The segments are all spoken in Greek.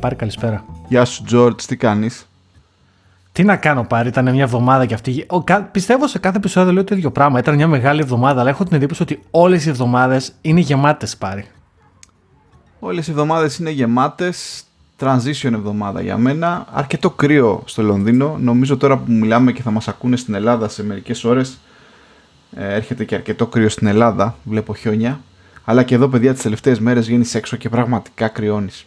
Πάρη, καλησπέρα. Γεια σου, Τζόρτ, τι κάνεις; Τι να κάνω πάρει, ήταν μια εβδομάδα και αυτή. Ο, κα, πιστεύω σε κάθε επεισόδιο λέω το ίδιο πράγμα. Ήταν μια μεγάλη εβδομάδα, αλλά έχω την εντύπωση ότι όλες οι εβδομάδες είναι γεμάτες πάρει. Όλες οι εβδομάδες είναι γεμάτες. Transition εβδομάδα για μένα. Αρκετό κρύο στο Λονδίνο. Νομίζω τώρα που μιλάμε και θα μας ακούνε στην Ελλάδα σε μερικές ώρες. Ε, έρχεται και αρκετό κρύο στην Ελλάδα. Βλέπω χιόνια. Αλλά και εδώ, παιδιά, τις τελευταίες μέρες βγαίνεις έξω και πραγματικά κρυώνεις.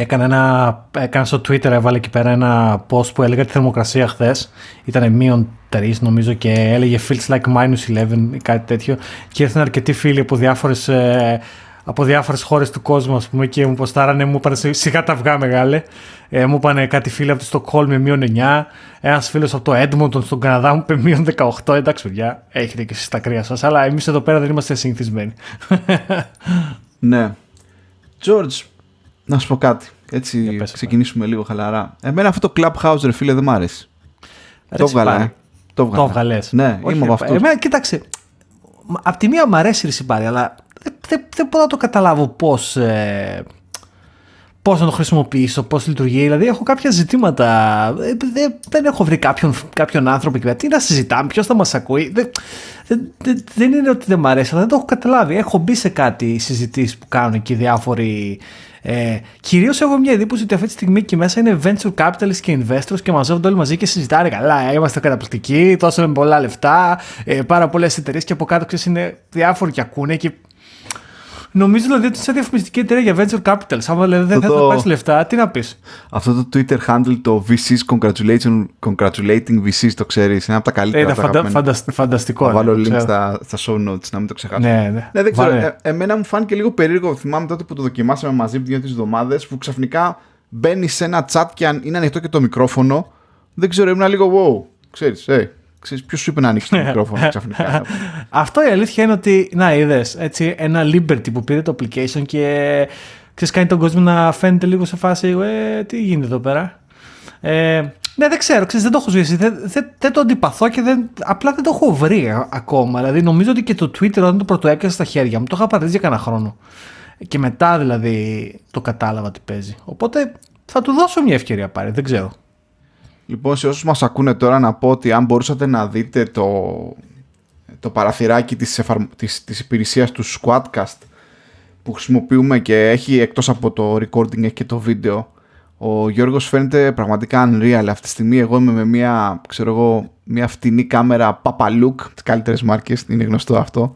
Και έκανε, ένα, έκανε στο Twitter, έβαλε εκεί πέρα ένα post που έλεγε τη θερμοκρασία χθες. Ήταν μείον 3 νομίζω και έλεγε feels like minus 11 ή κάτι τέτοιο. Και ήρθαν αρκετοί φίλοι από διάφορες ε, από διάφορες χώρες του κόσμου ας πούμε και μου ποστάρανε, μου είπαν σιγά τα αυγά μεγάλε. Ε, μου είπαν κάτι φίλοι από το Στοκχόλμη μείον 9, ένας φίλος από το Edmonton στον Καναδά μου είπε μείον 18. Εντάξει παιδιά, έχετε και εσείς τα κρύα σας, αλλά εμείς εδώ πέρα δεν είμαστε συνηθισμένοι. ναι. George, να σου πω κάτι. Έτσι ξεκινήσουμε λίγο χαλαρά. Εμένα αυτό το Clubhouse ρε φίλε δεν μ' άρεσε. το βγαλέ. Ε. Το βγαλές. Ναι, είμαι από αυτό. Εμένα, κοίταξε, απ' τη μία μου αρέσει η Πάρη, αλλά δεν, δεν, δεν μπορώ να το καταλάβω πώς, ε, πώς να το χρησιμοποιήσω, πώς λειτουργεί. Δηλαδή έχω κάποια ζητήματα, ε, δεν, δεν έχω βρει κάποιον, κάποιον άνθρωπο εκεί Τι να συζητάμε, ποιος θα μας ακούει. Δεν, δεν, δεν είναι ότι δεν μου αρέσει, αλλά δεν το έχω καταλάβει. Έχω μπει σε κάτι συζητήσεις που κάνουν εκεί διάφοροι ε, Κυρίως έχω μια εντύπωση ότι αυτή τη στιγμή εκεί μέσα είναι venture capitalists και investors και μαζεύονται όλοι μαζί και συζητάνε καλά. Είμαστε καταπληκτικοί, με πολλά λεφτά, ε, πάρα πολλές εταιρείες και από κάτω ξέρεις είναι διάφοροι και ακούνε και Νομίζω δηλαδή ότι είσαι διαφημιστική εταιρεία για venture capital. Αν δηλαδή δεν θα πάρεις λεφτά, τι να πεις; Αυτό το Twitter handle, το VCs congratulating, congratulating VCs, το ξέρεις. Είναι από τα καλύτερα. Είναι φαντα, φαντασ, φανταστικό. Θα βάλω link στα, στα show notes, να μην το ξεχάσω. Ναι, ναι. ναι δεν ξέρω. Ε, εμένα μου φάνηκε λίγο περίεργο. Θυμάμαι τότε που το δοκιμάσαμε μαζί δύο-τρεις εβδομάδες που ξαφνικά μπαίνει σε ένα chat και αν είναι ανοιχτό και το μικρόφωνο. Δεν ξέρω, ήμουν λίγο wow. Ξέρεις, hey, Ξέρεις, ποιος σου είπε να ανοίξει το μικρόφωνο ξαφνικά. Αυτό η αλήθεια είναι ότι, να είδες, έτσι, ένα Liberty που πήρε το application και ξέρεις, κάνει τον κόσμο να φαίνεται λίγο σε φάση, ε, τι γίνεται εδώ πέρα. Ε, ναι, δεν ξέρω, ξέρεις, δεν το έχω ζήσει, δεν, δεν, δεν το αντιπαθώ και δεν, απλά δεν το έχω βρει ακόμα. Δηλαδή, νομίζω ότι και το Twitter όταν το πρώτο έπιασε στα χέρια μου, το είχα παρατήσει για κανένα χρόνο. Και μετά δηλαδή το κατάλαβα τι παίζει. Οπότε θα του δώσω μια ευκαιρία πάλι, δεν ξέρω. Λοιπόν, σε όσους μας ακούνε τώρα να πω ότι αν μπορούσατε να δείτε το, το παραθυράκι της, εφαρ... της, της υπηρεσίας του Squadcast που χρησιμοποιούμε και έχει εκτός από το recording έχει και το βίντεο ο Γιώργος φαίνεται πραγματικά unreal. Αυτή τη στιγμή εγώ είμαι με μια, ξέρω εγώ, μια φτηνή κάμερα Papalook, τις καλύτερες μάρκες, είναι γνωστό αυτό.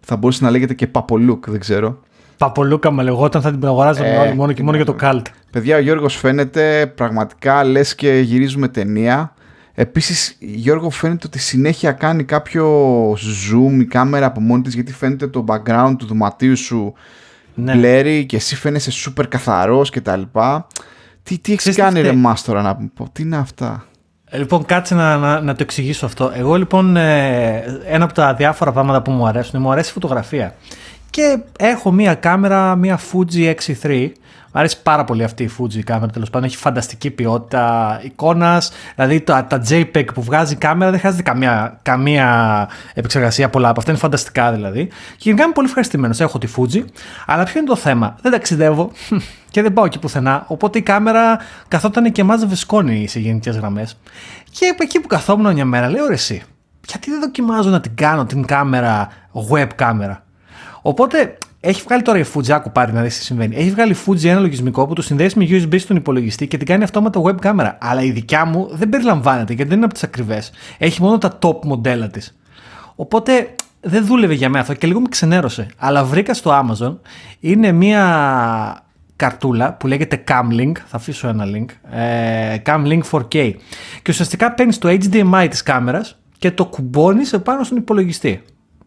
Θα μπορούσε να λέγεται και Papalook, δεν ξέρω Παπολούκα με λεγόταν, θα την αγοράζαμε ε, όλοι μόνο και μόνο για το καλτ. Παιδιά, ο Γιώργος φαίνεται πραγματικά λες και γυρίζουμε ταινία. Επίσης, Γιώργο φαίνεται ότι συνέχεια κάνει κάποιο zoom η κάμερα από μόνη της γιατί φαίνεται το background του δωματίου σου ναι. μπλέρει και εσύ φαίνεσαι super καθαρός κτλ. Τι, τι έχεις κάνει, ρε Μάστορα, να πω, τι είναι αυτά; Ε, λοιπόν, κάτσε να, να, να, το εξηγήσω αυτό. Εγώ λοιπόν, ε, ένα από τα διάφορα πράγματα που μου αρέσουν, μου αρέσει η φωτογραφία. Και έχω μία κάμερα, μία Fuji X3. Μου αρέσει πάρα πολύ αυτή η Fuji κάμερα τέλος πάντων. Έχει φανταστική ποιότητα εικόνας. Δηλαδή τα, τα JPEG που βγάζει η κάμερα δεν χρειάζεται καμία, καμία επεξεργασία πολλά από αυτά. Είναι φανταστικά δηλαδή. Και γενικά είμαι πολύ ευχαριστημένος. Έχω τη Fuji. Αλλά ποιο είναι το θέμα; Δεν ταξιδεύω και δεν πάω εκεί πουθενά. Οπότε η κάμερα καθόταν και μάζευε σκόνη σε γενικές γραμμές. Και εκεί που καθόμουν μια μέρα λέω ρε εσύ. Γιατί δεν δοκιμάζω να την κάνω την κάμερα web κάμερα; Οπότε έχει βγάλει τώρα η Fuji, άκου πάρει να δεις τι συμβαίνει. Έχει βγάλει η Fuji ένα λογισμικό που το συνδέεις με USB στον υπολογιστή και την κάνει αυτόματα web κάμερα. Αλλά η δικιά μου δεν περιλαμβάνεται γιατί δεν είναι από τις ακριβές. Έχει μόνο τα top μοντέλα της. Οπότε δεν δούλευε για μένα αυτό και λίγο με ξενέρωσε. Αλλά βρήκα στο Amazon είναι μια καρτούλα που λέγεται Camlink. Θα αφήσω ένα link. Ε, Camlink 4K. Και ουσιαστικά παίρνεις το HDMI της κάμερας και το κουμπώνεις επάνω στον υπολογιστή.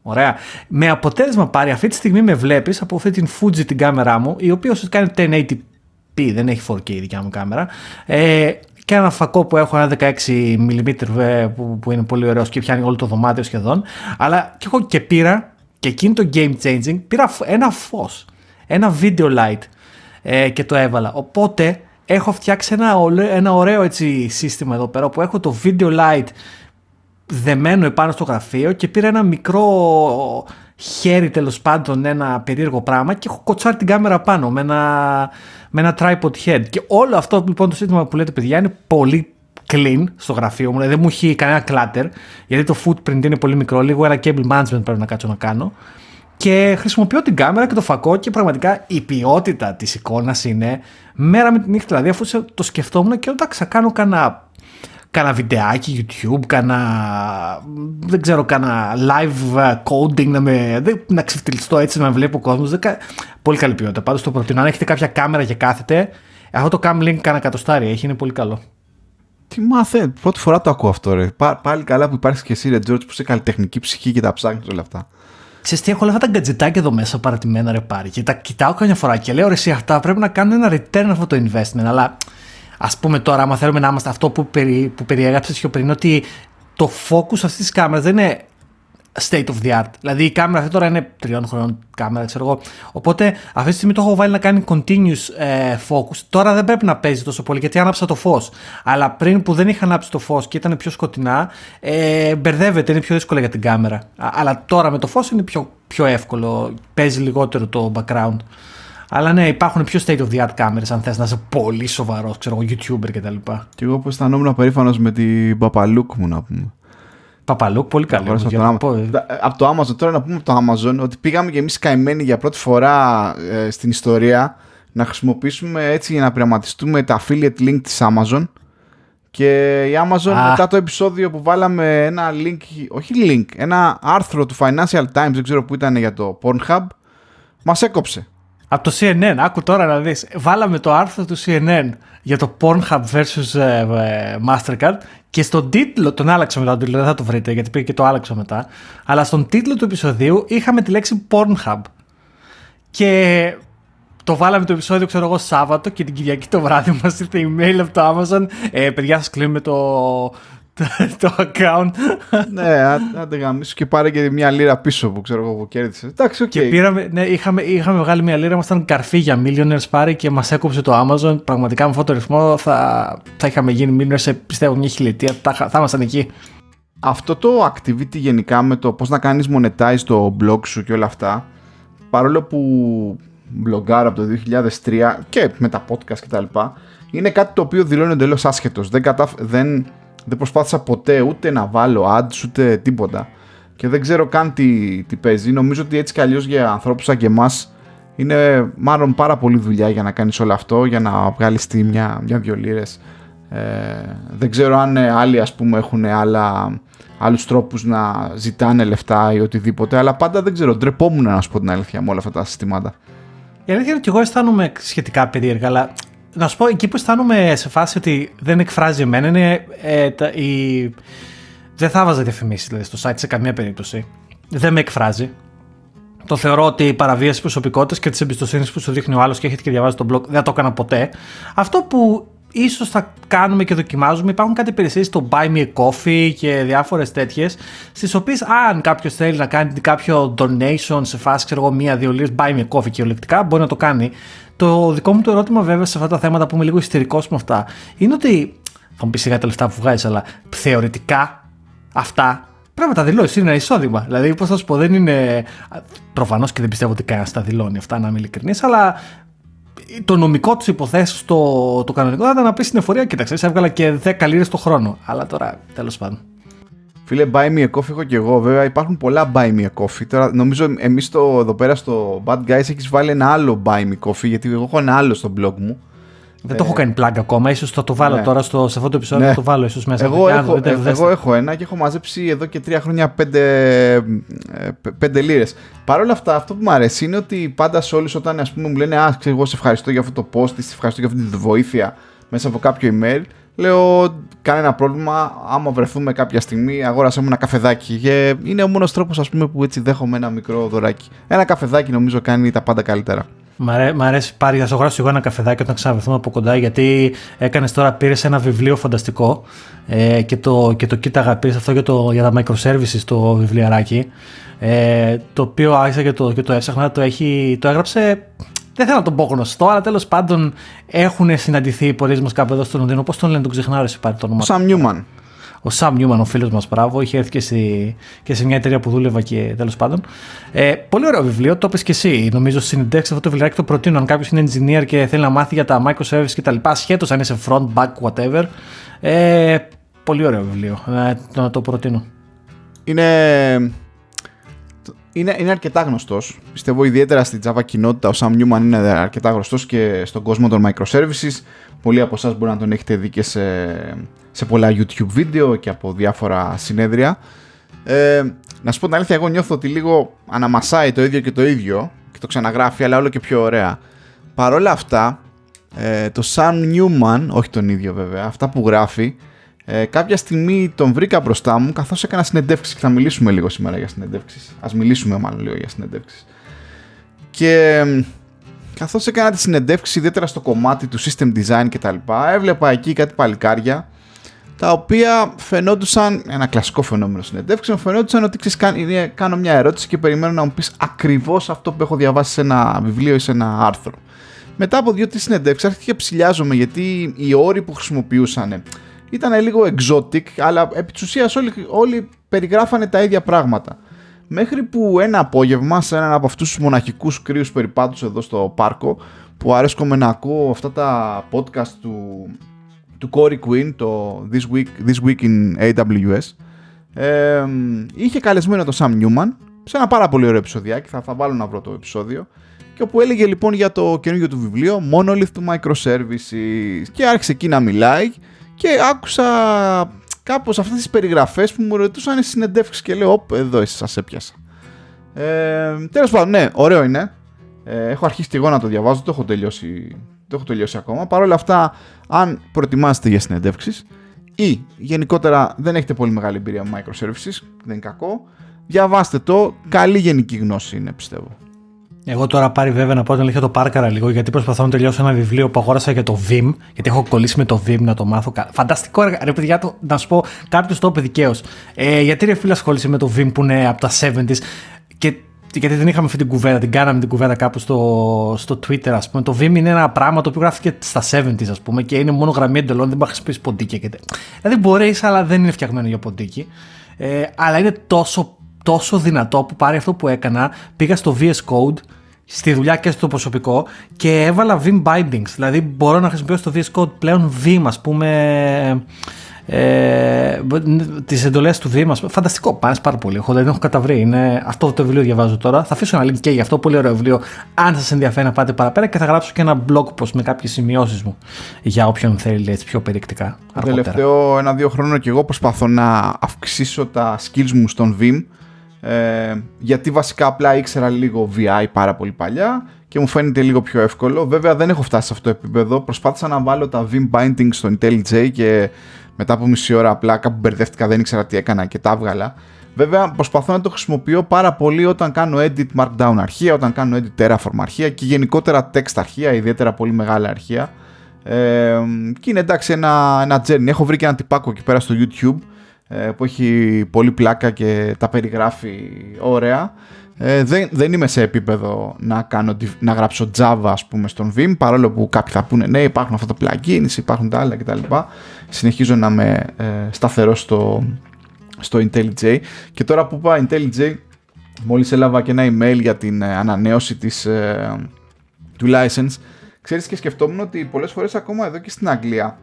Ωραία. Με αποτέλεσμα πάρει αυτή τη στιγμή με βλέπεις από αυτή την Fuji την κάμερά μου, η οποία σου κάνει 1080p, δεν έχει 4K η δικιά μου κάμερα. Ε, και ένα φακό που έχω ένα 16 mm που, που είναι πολύ ωραίος και πιάνει όλο το δωμάτιο σχεδόν. Αλλά και έχω και πήρα, και εκείνη το game changing, πήρα ένα φως. Ένα video light ε, και το έβαλα. Οπότε έχω φτιάξει ένα, ένα ωραίο έτσι σύστημα εδώ πέρα που έχω το video light δεμένο επάνω στο γραφείο και πήρα ένα μικρό χέρι τέλος πάντων ένα περίεργο πράγμα και έχω κοτσάρει την κάμερα πάνω με ένα, με ένα tripod head. Και όλο αυτό λοιπόν το σύστημα που λέτε παιδιά είναι πολύ clean στο γραφείο μου, δηλαδή δεν μου έχει κανένα clutter, γιατί το footprint είναι πολύ μικρό, λίγο ένα cable management πρέπει να κάτσω να κάνω. Και χρησιμοποιώ την κάμερα και το φακό και πραγματικά η ποιότητα της εικόνας είναι μέρα με τη νύχτα. Δηλαδή αφού το σκεφτόμουν και εντάξει θα κάνω κανένα κάνα βιντεάκι YouTube, κάνα, δεν ξέρω, κάνα live uh, coding να, με, να ξεφτυλιστώ έτσι να με βλέπει ο κόσμος. Πολύ καλή ποιότητα. Πάντως το προτείνω. Αν έχετε κάποια κάμερα και κάθετε, αυτό το cam link κάνα κατοστάρι έχει, είναι πολύ καλό. Τι μάθε, πρώτη φορά το ακούω αυτό ρε. πάλι καλά που υπάρχει και εσύ ρε George που είσαι καλλιτεχνική ψυχή και τα ψάχνεις όλα αυτά. Ξέρεις τι, έχω όλα αυτά τα γκατζετάκια εδώ μέσα παρατημένα ρε πάρει και τα κοιτάω καμιά φορά και λέω ρε εσύ αυτά πρέπει να κάνουν ένα return αυτό το investment αλλά Α πούμε τώρα, άμα θέλουμε να είμαστε αυτό που, περι, που περιέγραψες πιο πριν, ότι το focus αυτής της κάμερας δεν είναι state of the art. Δηλαδή η κάμερα αυτή τώρα είναι τριών χρόνων κάμερα, ξέρω εγώ. Οπότε αυτή τη στιγμή το έχω βάλει να κάνει continuous ε, focus. Τώρα δεν πρέπει να παίζει τόσο πολύ γιατί άναψα το φως. Αλλά πριν που δεν είχα ανάψει το φως και ήταν πιο σκοτεινά, ε, μπερδεύεται, είναι πιο δύσκολο για την κάμερα. Αλλά τώρα με το φως είναι πιο, πιο εύκολο. Παίζει λιγότερο το background. Αλλά ναι, υπάρχουν πιο state of the art κάμερες αν θες να είσαι πολύ σοβαρός, ξέρω εγώ, YouTuber κτλ. Και εγώ που αισθανόμουν περήφανο με την Παπαλούκ μου να πούμε. Παπαλούκ, πολύ καλό. Από το, από το Amazon, τώρα να πούμε από το Amazon ότι πήγαμε και εμείς καημένοι για πρώτη φορά ε, στην ιστορία να χρησιμοποιήσουμε έτσι για να πειραματιστούμε τα affiliate link της Amazon και η Amazon μετά το επεισόδιο που βάλαμε ένα link, όχι link, ένα άρθρο του Financial Times, δεν ξέρω που ήταν για το Pornhub, μας έκοψε. Από το CNN, άκου τώρα να δεις. Βάλαμε το άρθρο του CNN για το Pornhub versus ε, ε, Mastercard και στον τίτλο, τον άλλαξα μετά τον τίτλο, δεν θα το βρείτε γιατί πήγε και το άλλαξα μετά, αλλά στον τίτλο του επεισοδίου είχαμε τη λέξη Pornhub. Και το βάλαμε το επεισόδιο, ξέρω εγώ, Σάββατο και την Κυριακή το βράδυ μας ήρθε email από το Amazon. Ε, παιδιά, σας κλείνουμε το, το account. ναι, άντε γαμίσου και πάρε και μια λίρα πίσω που ξέρω εγώ που κέρδισες. Εντάξει, οκ. Και πήραμε, ναι, είχαμε, είχαμε βγάλει μια λίρα, ήμασταν καρφί για millionaires πάρει και μας έκοψε το Amazon. Πραγματικά με αυτό το ρυθμό θα, θα είχαμε γίνει millionaires σε πιστεύω μια χιλιετία. Θα, θα ήμασταν εκεί. Αυτό το activity γενικά με το πώς να κάνεις monetize το blog σου και όλα αυτά, παρόλο που μπλογκάρω από το 2003 και με τα podcast κτλ. Είναι κάτι το οποίο δηλώνει εντελώς άσχετος. Δεν, καταφ... δεν δεν προσπάθησα ποτέ ούτε να βάλω ads ούτε τίποτα. Και δεν ξέρω καν τι, τι παίζει. Νομίζω ότι έτσι κι αλλιώς για ανθρώπους σαν και εμάς είναι μάλλον πάρα πολύ δουλειά για να κάνεις όλο αυτό, για να βγάλεις τη μια, μια δυο λίρες. Ε, δεν ξέρω αν άλλοι ας πούμε έχουν άλλα, άλλους τρόπους να ζητάνε λεφτά ή οτιδήποτε αλλά πάντα δεν ξέρω, ντρεπόμουν να σου πω την αλήθεια με όλα αυτά τα συστήματα. Η αλήθεια είναι ότι εγώ αισθάνομαι σχετικά περίεργα αλλά να σου πω, εκεί που αισθάνομαι σε φάση ότι δεν εκφράζει εμένα είναι ε, τα, η... Δεν θα βάζα διαφημίσεις δηλαδή, στο site σε καμία περίπτωση. Δεν με εκφράζει. Το θεωρώ ότι η παραβίαση προσωπικότητας και της εμπιστοσύνης που σου δείχνει ο άλλος και έχετε και διαβάζει τον blog δεν το έκανα ποτέ. Αυτό που ίσως θα κάνουμε και δοκιμάζουμε, υπάρχουν κάτι υπηρεσίες στο Buy Me a Coffee και διάφορες τέτοιες, στις οποίες αν κάποιος θέλει να κάνει κάποιο donation σε φάση, ξέρω εγώ, μία-δύο λίρες, Buy Me a Coffee κυριολεκτικά, μπορεί να το κάνει. Το δικό μου το ερώτημα βέβαια σε αυτά τα θέματα που είμαι λίγο ιστερικός με αυτά είναι ότι. Θα μου πεις σιγά τα λεφτά που βγάζεις, αλλά θεωρητικά αυτά πρέπει να τα δηλώσει. Είναι ένα εισόδημα. Δηλαδή, πώς θα σου πω, δεν είναι. Προφανώς και δεν πιστεύω ότι κανένας τα δηλώνει αυτά, να είμαι ειλικρινής, αλλά το νομικό τη υποθέσεις, το, το κανονικό θα ήταν να πεις στην εφορία, κοίταξε, έβγαλα και 10 λίρες το χρόνο. Αλλά τώρα, τέλος πάντων. Φίλε, buy me a coffee έχω και εγώ. Βέβαια, υπάρχουν πολλά buy me a coffee. Τώρα, νομίζω εμείς εδώ πέρα στο Bad Guys έχεις βάλει ένα άλλο buy me coffee, γιατί εγώ έχω ένα άλλο στο blog μου. Δεν ε... το έχω κάνει πλάκα ακόμα. σω θα το βάλω ναι. τώρα στο, σε αυτό το επεισόδιο. Ναι. Θα το βάλω ίσως μέσα. Εγώ, έχω, ε, εγώ έχω ένα και έχω μαζέψει εδώ και τρία χρόνια πέντε, ε, πέντε λίρες. Παρ' όλα αυτά, αυτό που μου αρέσει είναι ότι πάντα σε όλους όταν ας πούμε, μου λένε Α, ξέρω, εγώ σε ευχαριστώ για αυτό το post, σε ευχαριστώ για αυτή τη βοήθεια μέσα από κάποιο email. Λέω, κανένα πρόβλημα. Άμα βρεθούμε κάποια στιγμή, αγόρασέ μου ένα καφεδάκι. Και είναι ο μόνος τρόπος, ας πούμε, που έτσι δέχομαι ένα μικρό δωράκι. Ένα καφεδάκι νομίζω κάνει τα πάντα καλύτερα. Μ' αρέσει, μ αρέσει πάρει, θα σου γράψω εγώ ένα καφεδάκι όταν ξαναβρεθούμε από κοντά, γιατί έκανες τώρα, πήρες ένα βιβλίο φανταστικό ε, και, το, και το κοίταγα, πήρες αυτό για, το, για τα microservices το βιβλιαράκι. Ε, το οποίο άρχισα και το, και το έψαχνα, το, έχει, το έγραψε δεν θέλω να τον πω γνωστό, αλλά τέλος πάντων έχουν συναντηθεί οι πορείε μα κάπου εδώ στο Λονδίνο. Πώς τον λένε, τον ξεχνάω, εσύ πάρει το όνομα. Σαμ Νιούμαν. ο Sam Newman, ο φίλος μας, μπράβο, είχε έρθει και, στη, και σε μια εταιρεία που δούλευα και τέλος πάντων. Ε, πολύ ωραίο βιβλίο, το είπες και εσύ. Νομίζω συνεντεύξει αυτό το βιβλιάκι το προτείνω. Αν κάποιος είναι engineer και θέλει να μάθει για τα microservices κτλ. Ασχέτως αν είσαι front, back, whatever. Ε, πολύ ωραίο βιβλίο. Ε, να το προτείνω. Είναι είναι, είναι αρκετά γνωστός. Πιστεύω ιδιαίτερα στην Java κοινότητα ο Sam Newman είναι αρκετά γνωστός και στον κόσμο των microservices. Πολλοί από εσάς μπορεί να τον έχετε δει και σε, σε πολλά YouTube βίντεο και από διάφορα συνέδρια. Ε, να σου πω την αλήθεια, εγώ νιώθω ότι λίγο αναμασάει το ίδιο και το ίδιο και το ξαναγράφει, αλλά όλο και πιο ωραία. Παρ' όλα αυτά, ε, το Sam Newman, όχι τον ίδιο βέβαια, αυτά που γράφει, ε, κάποια στιγμή τον βρήκα μπροστά μου καθώς έκανα συνεντεύξεις και θα μιλήσουμε λίγο σήμερα για συνεντεύξεις. Α μιλήσουμε μάλλον λίγο για συνεντεύξεις. Και καθώς έκανα τη συνεντεύξη, ιδιαίτερα στο κομμάτι του system design κτλ., έβλεπα εκεί κάτι παλικάρια τα οποία φαινόντουσαν, ένα κλασικό φαινόμενο συνεντεύξεων, φαινόντουσαν ότι ξέρεις, κάνω μια ερώτηση και περιμένω να μου πεις ακριβώς αυτό που έχω διαβάσει σε ένα βιβλίο ή σε ένα άρθρο. Μετά από δύο-τρεις συνεντεύξεις, άρχισα και ψηλιάζομαι γιατί οι όροι που χρησιμοποιούσαν ήταν λίγο exotic, αλλά επί της ουσίας όλοι, όλοι περιγράφανε τα ίδια πράγματα. Μέχρι που ένα απόγευμα σε έναν από αυτούς τους μοναχικούς κρύους περιπάτους εδώ στο πάρκο που αρέσκομαι να ακούω αυτά τα podcast του, του Corey Quinn, το This Week, This Week in AWS ε, είχε καλεσμένο τον Sam Newman σε ένα πάρα πολύ ωραίο επεισοδιάκι, θα, θα βάλω να βρω το επεισόδιο και όπου έλεγε λοιπόν για το καινούργιο του βιβλίο Monolith του Microservices και άρχισε εκεί να μιλάει και άκουσα κάπως αυτές τις περιγραφές που μου ρωτούσαν συνεντεύξεις και λέω: Οπ, εδώ είσαι, σας έπιασα. Ε, Τέλος πάντων, ναι, ωραίο είναι. Ε, έχω αρχίσει και εγώ να το διαβάζω, το έχω τελειώσει, το έχω τελειώσει ακόμα. Παρ' όλα αυτά, αν προετοιμάσετε για συνεντεύξεις ή γενικότερα δεν έχετε πολύ μεγάλη εμπειρία με microservices, δεν είναι κακό, διαβάστε το. Καλή γενική γνώση είναι, πιστεύω. Εγώ τώρα πάρει βέβαια να πω ότι αλήθεια το πάρκαρα λίγο γιατί προσπαθώ να τελειώσω ένα βιβλίο που αγόρασα για το Vim. Γιατί έχω κολλήσει με το Vim να το μάθω. Φανταστικό ρε παιδιά, το, να σου πω κάποιος το είπε δικαίως. Ε, γιατί ρε φίλε ασχολείσαι με το Vim που είναι από τα 70s και γιατί δεν είχαμε αυτή την κουβέντα, την κάναμε την κουβέντα κάπου στο, στο Twitter, ας πούμε. Το Vim είναι ένα πράγμα το οποίο γράφτηκε στα 70s, ας πούμε, και είναι μόνο γραμμή εντελών, δεν μπορεί να χρησιμοποιήσει ποντίκια. Και... Δηλαδή μπορείς, αλλά δεν είναι φτιαγμένο για ποντίκι. Ε, αλλά είναι τόσο, τόσο δυνατό που πάρει αυτό που έκανα. Πήγα στο VS Code στη δουλειά και στο προσωπικό και έβαλα Vim bindings. Δηλαδή μπορώ να χρησιμοποιήσω στο VS Code πλέον Vim, ας πούμε, ε, τις εντολές του Vim. Φανταστικό, πάνε πάρα πολύ. Έχω, δεν έχω καταβρει. Είναι, αυτό το βιβλίο διαβάζω τώρα. Θα αφήσω ένα link και γι' αυτό, πολύ ωραίο βιβλίο. Αν σας ενδιαφέρει να πάτε παραπέρα και θα γράψω και ένα blog post με κάποιες σημειώσεις μου για όποιον θέλει έτσι πιο περιεκτικά. Το τελευταίο ένα-δύο χρόνια και εγώ προσπαθώ να αυξήσω τα skills μου στον Vim ε, γιατί βασικά απλά ήξερα λίγο VI πάρα πολύ παλιά και μου φαίνεται λίγο πιο εύκολο. Βέβαια δεν έχω φτάσει σε αυτό το επίπεδο. Προσπάθησα να βάλω τα Vim Bindings στο IntelliJ και μετά από μισή ώρα απλά κάπου μπερδεύτηκα, δεν ήξερα τι έκανα και τα έβγαλα. Βέβαια προσπαθώ να το χρησιμοποιώ πάρα πολύ όταν κάνω edit markdown αρχεία, όταν κάνω edit terraform αρχεία και γενικότερα text αρχεία, ιδιαίτερα πολύ μεγάλα αρχεία. Ε, και είναι εντάξει ένα, ένα journey. Έχω βρει και ένα τυπάκο εκεί πέρα στο YouTube ε, που έχει πολύ πλάκα και τα περιγράφει ωραία. Ε, δεν, δεν είμαι σε επίπεδο να, κάνω, να γράψω Java ας πούμε στον Vim παρόλο που κάποιοι θα πούνε ναι υπάρχουν αυτά τα plugins, υπάρχουν τα άλλα κτλ. Συνεχίζω να είμαι ε, σταθερό στο, στο IntelliJ και τώρα που είπα IntelliJ μόλις έλαβα και ένα email για την ε, ανανέωση της, ε, του license ξέρεις και σκεφτόμουν ότι πολλές φορές ακόμα εδώ και στην Αγγλία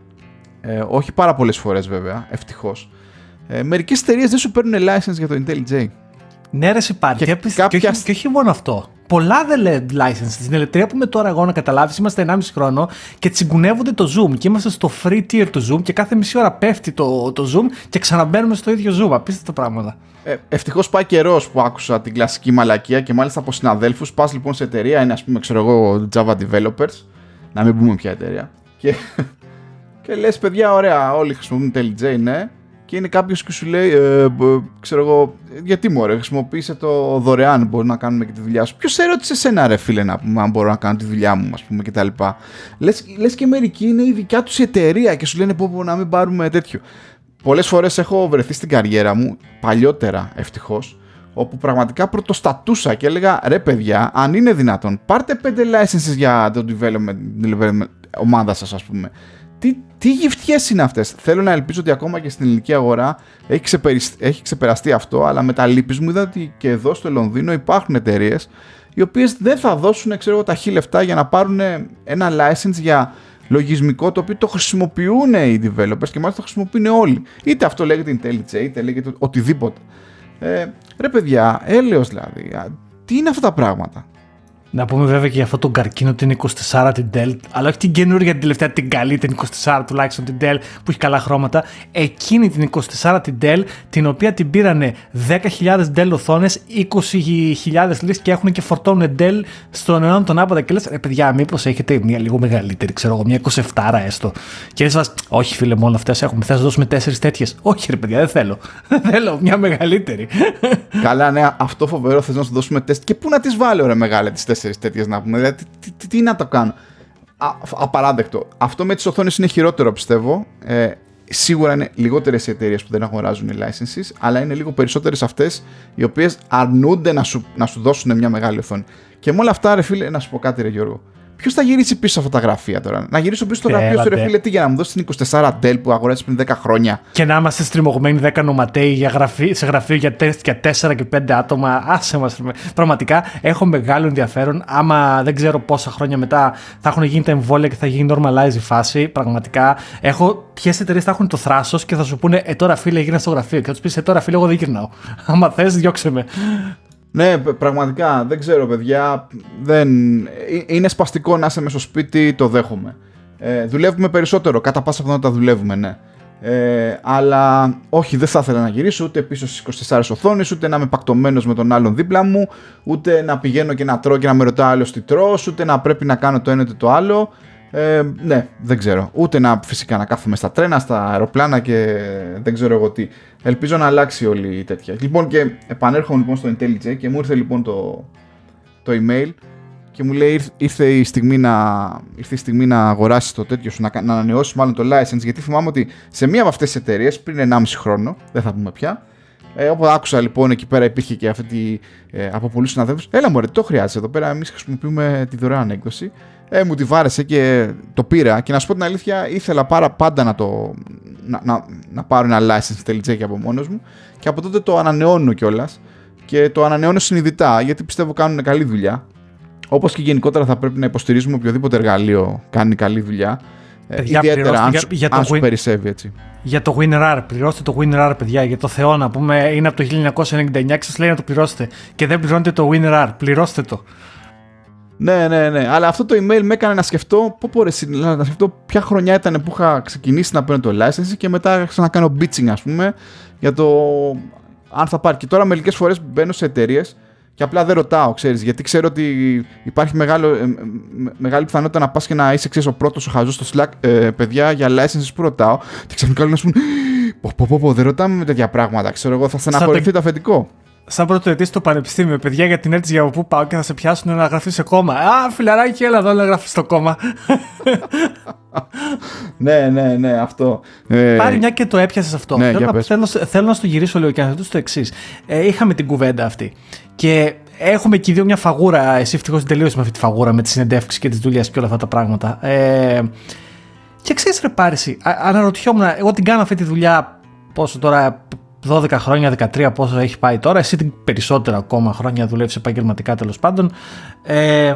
ε, όχι πάρα πολλές φορές βέβαια, ευτυχώς ε, Μερικές εταιρείες δεν σου παίρνουν license για το IntelliJ. Ναι, ρε, υπάρχει. Και, και, και, όχι, και όχι μόνο αυτό. Πολλά δεν λένε license. Στην ελευθερία που είμαι τώρα εγώ να καταλάβεις, είμαστε 1,5 χρόνο και τσιγκουνεύονται το Zoom. Και είμαστε στο free tier του Zoom και κάθε μισή ώρα πέφτει το, το Zoom και ξαναμπαίνουμε στο ίδιο Zoom. Απίστευτα πράγματα. Ε, Ευτυχώς πάει καιρός που άκουσα την κλασική μαλακία και μάλιστα από συναδέλφους. Πας λοιπόν σε εταιρεία, είναι ας πούμε, ξέρω εγώ, Java developers. Να μην πούμε ποια εταιρεία. Και, και λες, παιδιά, ωραία, όλοι χρησιμοποιούν IntelliJ, ναι και είναι κάποιος και σου λέει, ε, ξέρω εγώ, γιατί μου ωραία, χρησιμοποίησε το δωρεάν, μπορεί να κάνουμε και τη δουλειά σου. Ποιος ερώτησε εσένα, ρε φίλε, να πούμε, αν μπορώ να κάνω τη δουλειά μου, ας πούμε, κτλ. Λες λες και μερικοί είναι η δικιά τους εταιρεία και σου λένε πω, πω να μην πάρουμε τέτοιο. Πολλές φορές έχω βρεθεί στην καριέρα μου, παλιότερα ευτυχώς, όπου πραγματικά πρωτοστατούσα και έλεγα ρε παιδιά, αν είναι δυνατόν, πάρτε πέντε licenses για το development, development ομάδας σας, ας πούμε τι, τι γυφτιές είναι αυτές; Θέλω να ελπίζω ότι ακόμα και στην ελληνική αγορά έχει, έχει ξεπεραστεί αυτό, αλλά με τα λύπης μου είδα ότι και εδώ στο Λονδίνο υπάρχουν εταιρείες οι οποίες δεν θα δώσουν ξέρω, τα χίλια λεφτά για να πάρουν ένα license για λογισμικό το οποίο το χρησιμοποιούν οι developers και μάλιστα το χρησιμοποιούν όλοι. Είτε αυτό λέγεται IntelliJ, είτε λέγεται οτιδήποτε. Ε, ρε παιδιά, έλεος δηλαδή. Τι είναι αυτά τα πράγματα; Να πούμε βέβαια και για αυτό τον καρκίνο την 24 την Dell, αλλά όχι την καινούργια την τελευταία, την καλή την 24 τουλάχιστον την Dell που έχει καλά χρώματα. Εκείνη την 24 την Dell, την οποία την πήρανε 10.000 Dell οθόνες, 20.000 λύσεις και έχουν και φορτώνουν Dell στον έναν τον άποδα. Και λες, ρε παιδιά, μήπως έχετε μια λίγο μεγαλύτερη, ξέρω εγώ, μια 27 έστω. Και λες, όχι φίλε, μόνο αυτέ έχουμε. Θε να δώσουμε 4 τέτοιες. Όχι, ρε παιδιά, δεν θέλω. Δεν θέλω μια μεγαλύτερη. Καλά, ναι, αυτό φοβερό θες να σου δώσουμε τεστ. Και πού να τις βάλω, ρε μεγάλε, τις 4 τέτοιες να πούμε. Δηλαδή, τι, τι, τι, να το κάνω. Α, απαράδεκτο. Αυτό με τις οθόνες είναι χειρότερο, πιστεύω. Ε, σίγουρα είναι λιγότερες οι εταιρείες που δεν αγοράζουν οι licenses, αλλά είναι λίγο περισσότερες αυτές οι οποίες αρνούνται να σου, να σου δώσουν μια μεγάλη οθόνη. Και με όλα αυτά, ρε φίλε, να σου πω κάτι, ρε Γιώργο. Ποιος θα γυρίσει πίσω σε φωτογραφία τώρα; Να γυρίσω πίσω στο γραφείο σου, ρε φίλε, τι για να μου δώσεις την 24 Dell που αγοράζει πριν 10 χρόνια; Και να είμαστε στριμωγμένοι 10 νοματέοι για γραφή, σε γραφείο για, για 4 και 5 άτομα. Άσε μας. Πραγματικά έχω μεγάλο ενδιαφέρον. Άμα δεν ξέρω πόσα χρόνια μετά θα έχουν γίνει τα εμβόλια και θα γίνει normalize η φάση. Πραγματικά έχω ποιες εταιρείες θα έχουν το θράσος και θα σου πούνε Ε τώρα φίλε, έγινα στο γραφείο. Και θα τους πεις Ε τώρα φίλε, εγώ δεν γυρνάω. Άμα θες, διώξε με. Ναι, πραγματικά δεν ξέρω, παιδιά. Δεν... Ε, είναι σπαστικό να είσαι μέσα στο σπίτι, το δέχομαι. Ε, δουλεύουμε περισσότερο, κατά πάσα πιθανότητα δουλεύουμε, ναι. Ε, αλλά όχι, δεν θα ήθελα να γυρίσω ούτε πίσω στις 24 οθόνες, ούτε να είμαι πακτωμένος με τον άλλον δίπλα μου, ούτε να πηγαίνω και να τρώω και να με ρωτά άλλος τι τρώω, ούτε να πρέπει να κάνω το ένα ή το άλλο. Ε, ναι, δεν ξέρω. Ούτε να φυσικά να κάθομαι στα τρένα, στα αεροπλάνα και δεν ξέρω εγώ τι. Ελπίζω να αλλάξει όλη η τέτοια. Λοιπόν, και επανέρχομαι λοιπόν στο IntelliJ και μου ήρθε λοιπόν το, το email και μου λέει ήρθε η στιγμή να, ήρθε η στιγμή να αγοράσεις το τέτοιο σου, να, να ανανεώσεις μάλλον το license. Γιατί θυμάμαι ότι σε μία από αυτές τις εταιρείες πριν 1,5 χρόνο, δεν θα πούμε πια, ε, όπου άκουσα λοιπόν εκεί πέρα υπήρχε και αυτή ε, από πολλούς συναδέλφους. Έλα μου, το χρειάζεται εδώ πέρα. Εμείς χρησιμοποιούμε τη δωρεάν έκδοση. Ε, μου τη βάρεσε και το πήρα. Και να σου πω την αλήθεια, ήθελα πάρα πάντα να, το, να, να, να πάρω ένα license TLJ από μόνος μου. Και από τότε το ανανεώνω κιόλας. Και το ανανεώνω συνειδητά γιατί πιστεύω κάνουν καλή δουλειά. Όπως και γενικότερα θα πρέπει να υποστηρίζουμε οποιοδήποτε εργαλείο κάνει καλή δουλειά. Ε, παιδιά, ιδιαίτερα αν, για, για αν σου περισσεύει έτσι. Για το WinRAR, πληρώστε το WinRAR, παιδιά. Για το Θεό να πούμε, είναι από το 1999 και σας λέει να το πληρώσετε. Και δεν πληρώνετε το WinRAR, πληρώστε το. Ναι, ναι, ναι. Αλλά αυτό το email με έκανε να σκεφτώ, πω, πω, να σκεφτώ ποια χρονιά ήταν που είχα ξεκινήσει να παίρνω το license και μετά άρχισα να κάνω bitching, ας πούμε, για το αν θα πάρει. Και τώρα μερικές φορές μπαίνω σε εταιρείες και απλά δεν ρωτάω, ξέρεις, γιατί ξέρω ότι υπάρχει μεγάλο, ε, μεγάλη πιθανότητα να πας και να είσαι ξέρεις, ο πρώτος ο χαζός στο Slack, ε, παιδιά, για licenses που ρωτάω. Και ξαφνικά να σου πούνε, πω, πω, πω, πω, δεν ρωτάμε με τέτοια πράγματα. Ξέρω εγώ, θα στεναχωρηθεί το αφεντικό σαν πρώτο ετή στο πανεπιστήμιο, παιδιά, για την έρτηση για πού πάω και θα σε πιάσουν να γραφείς σε κόμμα. Α, φιλαράκι, έλα εδώ να γράφεις στο κόμμα. ναι, ναι, ναι, αυτό. Ε... Πάρει μια και το έπιασες αυτό. Ναι, θέλω, να, θέλω, θέλω, να στο γυρίσω λίγο και να το εξής. Ε, είχαμε την κουβέντα αυτή. Και έχουμε και οι δύο μια φαγούρα. Εσύ ευτυχώς τελείωσες με αυτή τη φαγούρα, με τη συνεντεύξη και τη δουλειά και όλα αυτά τα πράγματα. Ε, και ξέρεις, ρε Πάρηση, αναρωτιόμουν, εγώ την κάνω αυτή τη δουλειά πόσο τώρα 12 χρόνια, 13 πόσο έχει πάει τώρα, εσύ την περισσότερα ακόμα χρόνια δουλεύεις επαγγελματικά τέλος πάντων. Ε,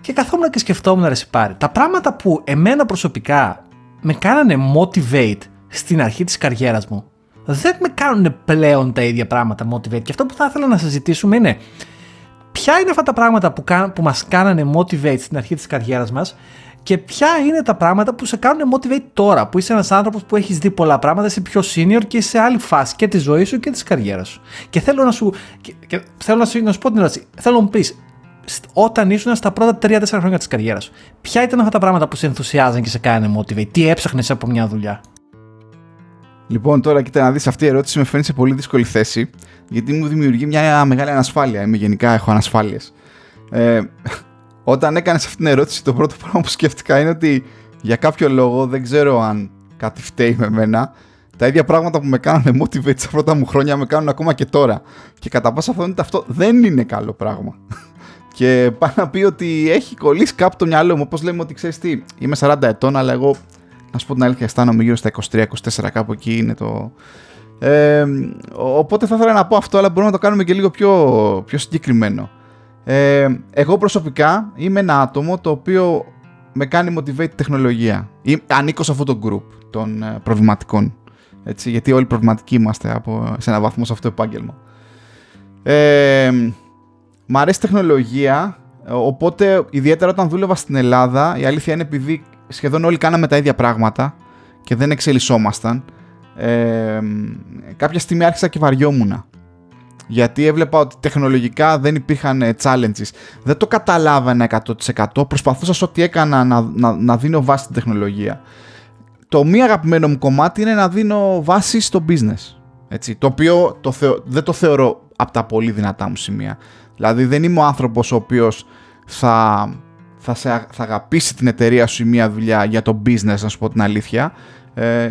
και καθόμουν και σκεφτόμουν ρε πάρει. Τα πράγματα που εμένα προσωπικά με κάνανε motivate στην αρχή της καριέρας μου δεν με κάνουν πλέον τα ίδια πράγματα motivate. Και αυτό που θα ήθελα να συζητήσουμε είναι ποια είναι αυτά τα πράγματα που, που μας κάνανε motivate στην αρχή της καριέρας μας και ποια είναι τα πράγματα που σε κάνουν motivate τώρα, που είσαι ένας άνθρωπος που έχεις δει πολλά πράγματα, είσαι πιο senior και είσαι σε άλλη φάση και της ζωής σου και της καριέρας σου. Και θέλω να σου, και, θέλω να σου, να σου πω την ερώτηση. Θέλω να μου πεις, όταν ήσουν στα πρώτα 3-4 χρόνια της καριέρας σου, ποια ήταν αυτά τα πράγματα που σε ενθουσιάζαν και σε κάνανε motivate, τι έψαχνες από μια δουλειά; Λοιπόν, τώρα κοίτα να δεις αυτή η ερώτηση με φαίνει σε πολύ δύσκολη θέση, γιατί μου δημιουργεί μια μεγάλη ανασφάλεια. Είμαι γενικά, έχω ανασφάλειες. Ε, όταν έκανες αυτή την ερώτηση, το πρώτο πράγμα που σκέφτηκα είναι ότι για κάποιο λόγο δεν ξέρω αν κάτι φταίει με μένα. Τα ίδια πράγματα που με κάνανε motivate στα πρώτα μου χρόνια με κάνουν ακόμα και τώρα. Και κατά πάσα πιθανότητα αυτό δεν είναι καλό πράγμα. και πάει να πει ότι έχει κολλήσει κάπου το μυαλό μου. Όπως λέμε ότι ξέρεις τι, είμαι 40 ετών, αλλά εγώ να σου πω την αλήθεια, αισθάνομαι γύρω στα 23-24, κάπου εκεί είναι το. Ε, οπότε θα ήθελα να πω αυτό, αλλά μπορούμε να το κάνουμε και λίγο πιο, πιο συγκεκριμένο. Ε, εγώ προσωπικά είμαι ένα άτομο το οποίο με κάνει motivate τεχνολογία. Ή, ανήκω σε αυτό το group των ε, προβληματικών. Έτσι, γιατί όλοι προβληματικοί είμαστε από, σε ένα βαθμό σε αυτό το επάγγελμα. Ε, μ' αρέσει τεχνολογία, οπότε ιδιαίτερα όταν δούλευα στην Ελλάδα, η αλήθεια είναι επειδή σχεδόν όλοι κάναμε τα ίδια πράγματα και δεν εξελισσόμασταν, ε, κάποια στιγμή άρχισα και βαριόμουν. Γιατί έβλεπα ότι τεχνολογικά δεν υπήρχαν ε, challenges. Δεν το καταλάβαινα 100%. Προσπαθούσα σε ό,τι έκανα να, να, να δίνω βάση στην τεχνολογία. Το μη αγαπημένο μου κομμάτι είναι να δίνω βάση στο business. Έτσι, το οποίο το δεν το θεωρώ από τα πολύ δυνατά μου σημεία. Δηλαδή δεν είμαι ο άνθρωπος ο οποίος θα, θα, σε, θα αγαπήσει την εταιρεία σου ή μια δουλειά για το business, να σου πω την αλήθεια. Ε,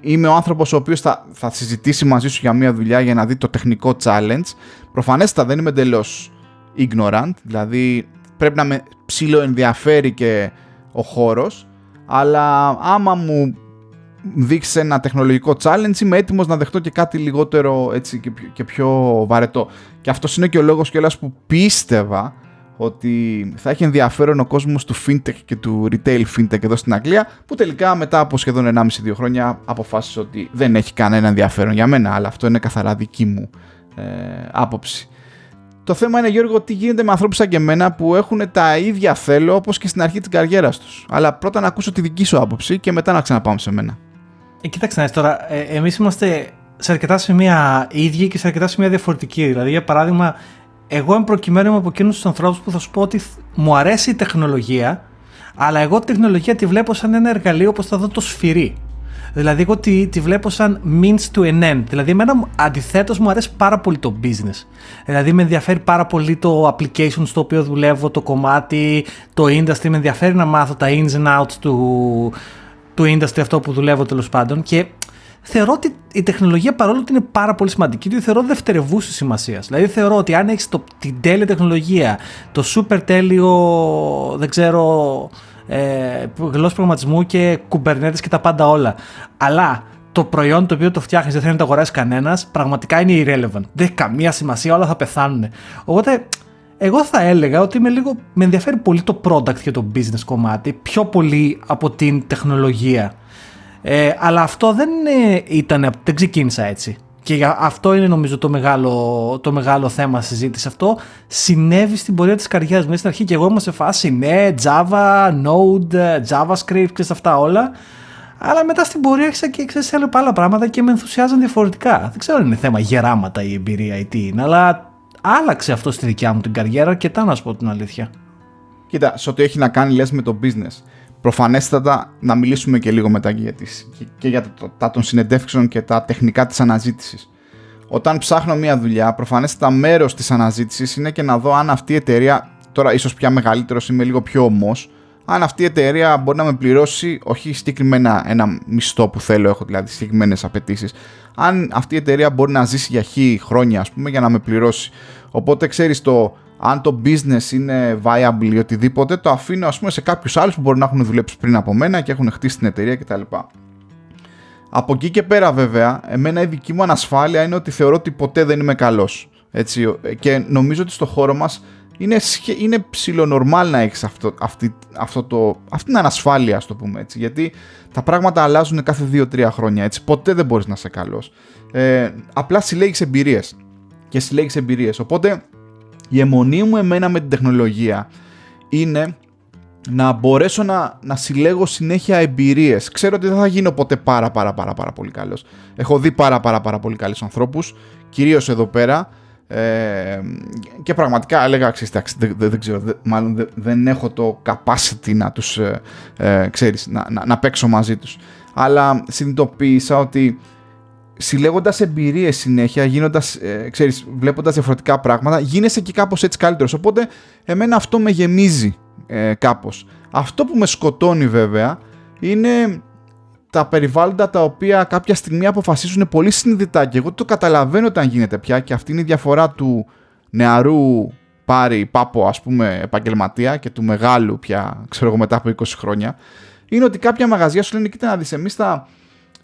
είμαι ο άνθρωπος ο οποίος θα, θα συζητήσει μαζί σου για μια δουλειά για να δει το τεχνικό challenge. Προφανέστατα δεν είμαι εντελώς ignorant, δηλαδή πρέπει να με ψηλό ενδιαφέρει και ο χώρος, αλλά άμα μου δείξεις ένα τεχνολογικό challenge είμαι έτοιμος να δεχτώ και κάτι λιγότερο έτσι και πιο, και πιο βαρετό. Και αυτός είναι και ο λόγος κιόλας που πίστευα ότι θα έχει ενδιαφέρον ο κόσμος του fintech και του retail fintech εδώ στην Αγγλία που τελικά μετά από σχεδόν 1,5-2 χρόνια αποφάσισε ότι δεν έχει κανένα ενδιαφέρον για μένα αλλά αυτό είναι καθαρά δική μου ε, άποψη. Το θέμα είναι Γιώργο τι γίνεται με ανθρώπους σαν και εμένα που έχουν τα ίδια θέλω όπως και στην αρχή της καριέρας τους. Αλλά πρώτα να ακούσω τη δική σου άποψη και μετά να ξαναπάμε σε μένα. Ε, κοίταξε τώρα, ε, εμείς είμαστε σε αρκετά σημεία ίδιοι και σε αρκετά σημεία διαφορετικοί. Δηλαδή, για παράδειγμα, εγώ είμαι προκειμένου από εκείνους τους ανθρώπους που θα σου πω ότι μου αρέσει η τεχνολογία, αλλά εγώ τη τεχνολογία τη βλέπω σαν ένα εργαλείο όπως θα δω το σφυρί. Δηλαδή, εγώ τη, τη βλέπω σαν means to an end. Δηλαδή, εμένα αντιθέτως μου αρέσει πάρα πολύ το business. Δηλαδή, με ενδιαφέρει πάρα πολύ το application στο οποίο δουλεύω, το κομμάτι, το industry. Με ενδιαφέρει να μάθω τα ins and outs του, του industry αυτό που δουλεύω τέλος πάντων. Και θεωρώ ότι η τεχνολογία παρόλο ότι είναι πάρα πολύ σημαντική, τη θεωρώ δευτερευούσης σημασίας. Δηλαδή θεωρώ ότι αν έχεις την τέλεια τεχνολογία, το super τέλειο, δεν ξέρω, ε, γλώσσα προγραμματισμού και κουμπερνέτες και τα πάντα όλα. Αλλά το προϊόν το οποίο το φτιάχνεις δεν θέλει να το αγοράσεις κανένας, πραγματικά είναι irrelevant. Δεν έχει καμία σημασία, όλα θα πεθάνουν. Οπότε εγώ θα έλεγα ότι με, λίγο, με ενδιαφέρει πολύ το product και το business κομμάτι, πιο πολύ από την τεχνολογία. Ε, αλλά αυτό δεν ήταν, δεν ξεκίνησα έτσι. Και αυτό είναι νομίζω το μεγάλο, το μεγάλο θέμα συζήτηση. Αυτό συνέβη στην πορεία της καριέρας μου. Στην αρχή και εγώ ήμουν σε φάση ναι, Java, Node, JavaScript και αυτά όλα. Αλλά μετά στην πορεία άρχισα και ξέρεις άλλο άλλα πράγματα και με ενθουσιάζαν διαφορετικά. Δεν ξέρω αν είναι θέμα γεράματα η εμπειρία ή τι είναι, αλλά άλλαξε αυτό στη δικιά μου την καριέρα αρκετά να σου πω την αλήθεια. Κοίτα, σε ό,τι έχει να κάνει λες με το business προφανέστατα να μιλήσουμε και λίγο μετά και για, τις, και για τα των συνεντεύξεων και τα τεχνικά της αναζήτησης. Όταν ψάχνω μια δουλειά, προφανέστατα μέρος της αναζήτησης είναι και να δω αν αυτή η εταιρεία, τώρα ίσως πια μεγαλύτερος είμαι λίγο πιο ομός, αν αυτή η εταιρεία μπορεί να με πληρώσει, όχι συγκεκριμένα ένα μισθό που θέλω, έχω δηλαδή συγκεκριμένες απαιτήσεις, αν αυτή η εταιρεία μπορεί να ζήσει για χι χρόνια, ας πούμε, για να με πληρώσει. Οπότε ξέρεις το αν το business είναι viable ή οτιδήποτε, το αφήνω ας πούμε σε κάποιους άλλους που μπορεί να έχουν δουλέψει πριν από μένα και έχουν χτίσει την εταιρεία κτλ. Από εκεί και πέρα βέβαια, εμένα η δική μου ανασφάλεια είναι ότι θεωρώ ότι ποτέ δεν είμαι καλός. Έτσι, και νομίζω ότι στο χώρο μας είναι, είναι ψιλονορμάλ να έχεις αυτό, αυτή, αυτό το, αυτή την ανασφάλεια, ας το πούμε έτσι. Γιατί τα πράγματα αλλάζουν κάθε 2-3 χρόνια. Έτσι, ποτέ δεν μπορείς να είσαι καλός. Ε, απλά συλλέγεις εμπειρίες. Και συλλέγεις εμπειρίες. Οπότε η αιμονή μου εμένα με την τεχνολογία είναι να μπορέσω να, να συλλέγω συνέχεια εμπειρίες. Ξέρω ότι δεν θα γίνω ποτέ πάρα πάρα πάρα πάρα πολύ καλός. Έχω δει πάρα πάρα πάρα πολύ καλούς ανθρώπους, κυρίως εδώ πέρα. Ε, και πραγματικά έλεγα, ξέρεις, δεν, δεν, ξέρω, μάλλον δεν, έχω το capacity να τους, ε, ε, ξέρεις, να, να, να παίξω μαζί τους. Αλλά συνειδητοποίησα ότι συλλέγοντας εμπειρίες συνέχεια, γίνοντας, ε, ξέρεις, βλέποντας διαφορετικά πράγματα, γίνεσαι και κάπως έτσι καλύτερος. Οπότε, εμένα αυτό με γεμίζει ε, κάπως. Αυτό που με σκοτώνει βέβαια είναι τα περιβάλλοντα τα οποία κάποια στιγμή αποφασίζουν πολύ συνειδητά και εγώ το καταλαβαίνω όταν γίνεται πια και αυτή είναι η διαφορά του νεαρού πάρει πάπο ας πούμε επαγγελματία και του μεγάλου πια ξέρω εγώ μετά από 20 χρόνια είναι ότι κάποια μαγαζιά σου λένε κοίτα να δεις εμείς θα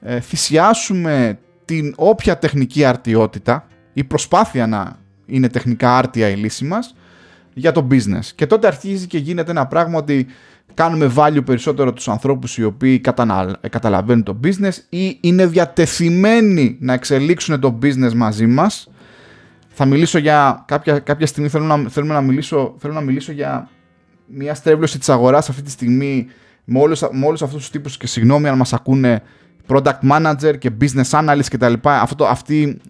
ε, θυσιάσουμε την όποια τεχνική αρτιότητα ή προσπάθεια να είναι τεχνικά άρτια η λύση μας για το business. Και τότε αρχίζει και γίνεται ένα πράγμα ότι κάνουμε value περισσότερο τους ανθρώπους οι οποίοι καταλαβαίνουν το business ή είναι διατεθειμένοι να εξελίξουν το business μαζί μας. Θα μιλήσω για κάποια, κάποια στιγμή, θέλω να, θέλω, να μιλήσω, θέλω να μιλήσω για μια στρέβλωση της αγοράς αυτή τη στιγμή με όλους, με όλους αυτούς τους τύπους και συγγνώμη αν μας ακούνε product manager και business analyst κτλ. Αυτό, αυτή,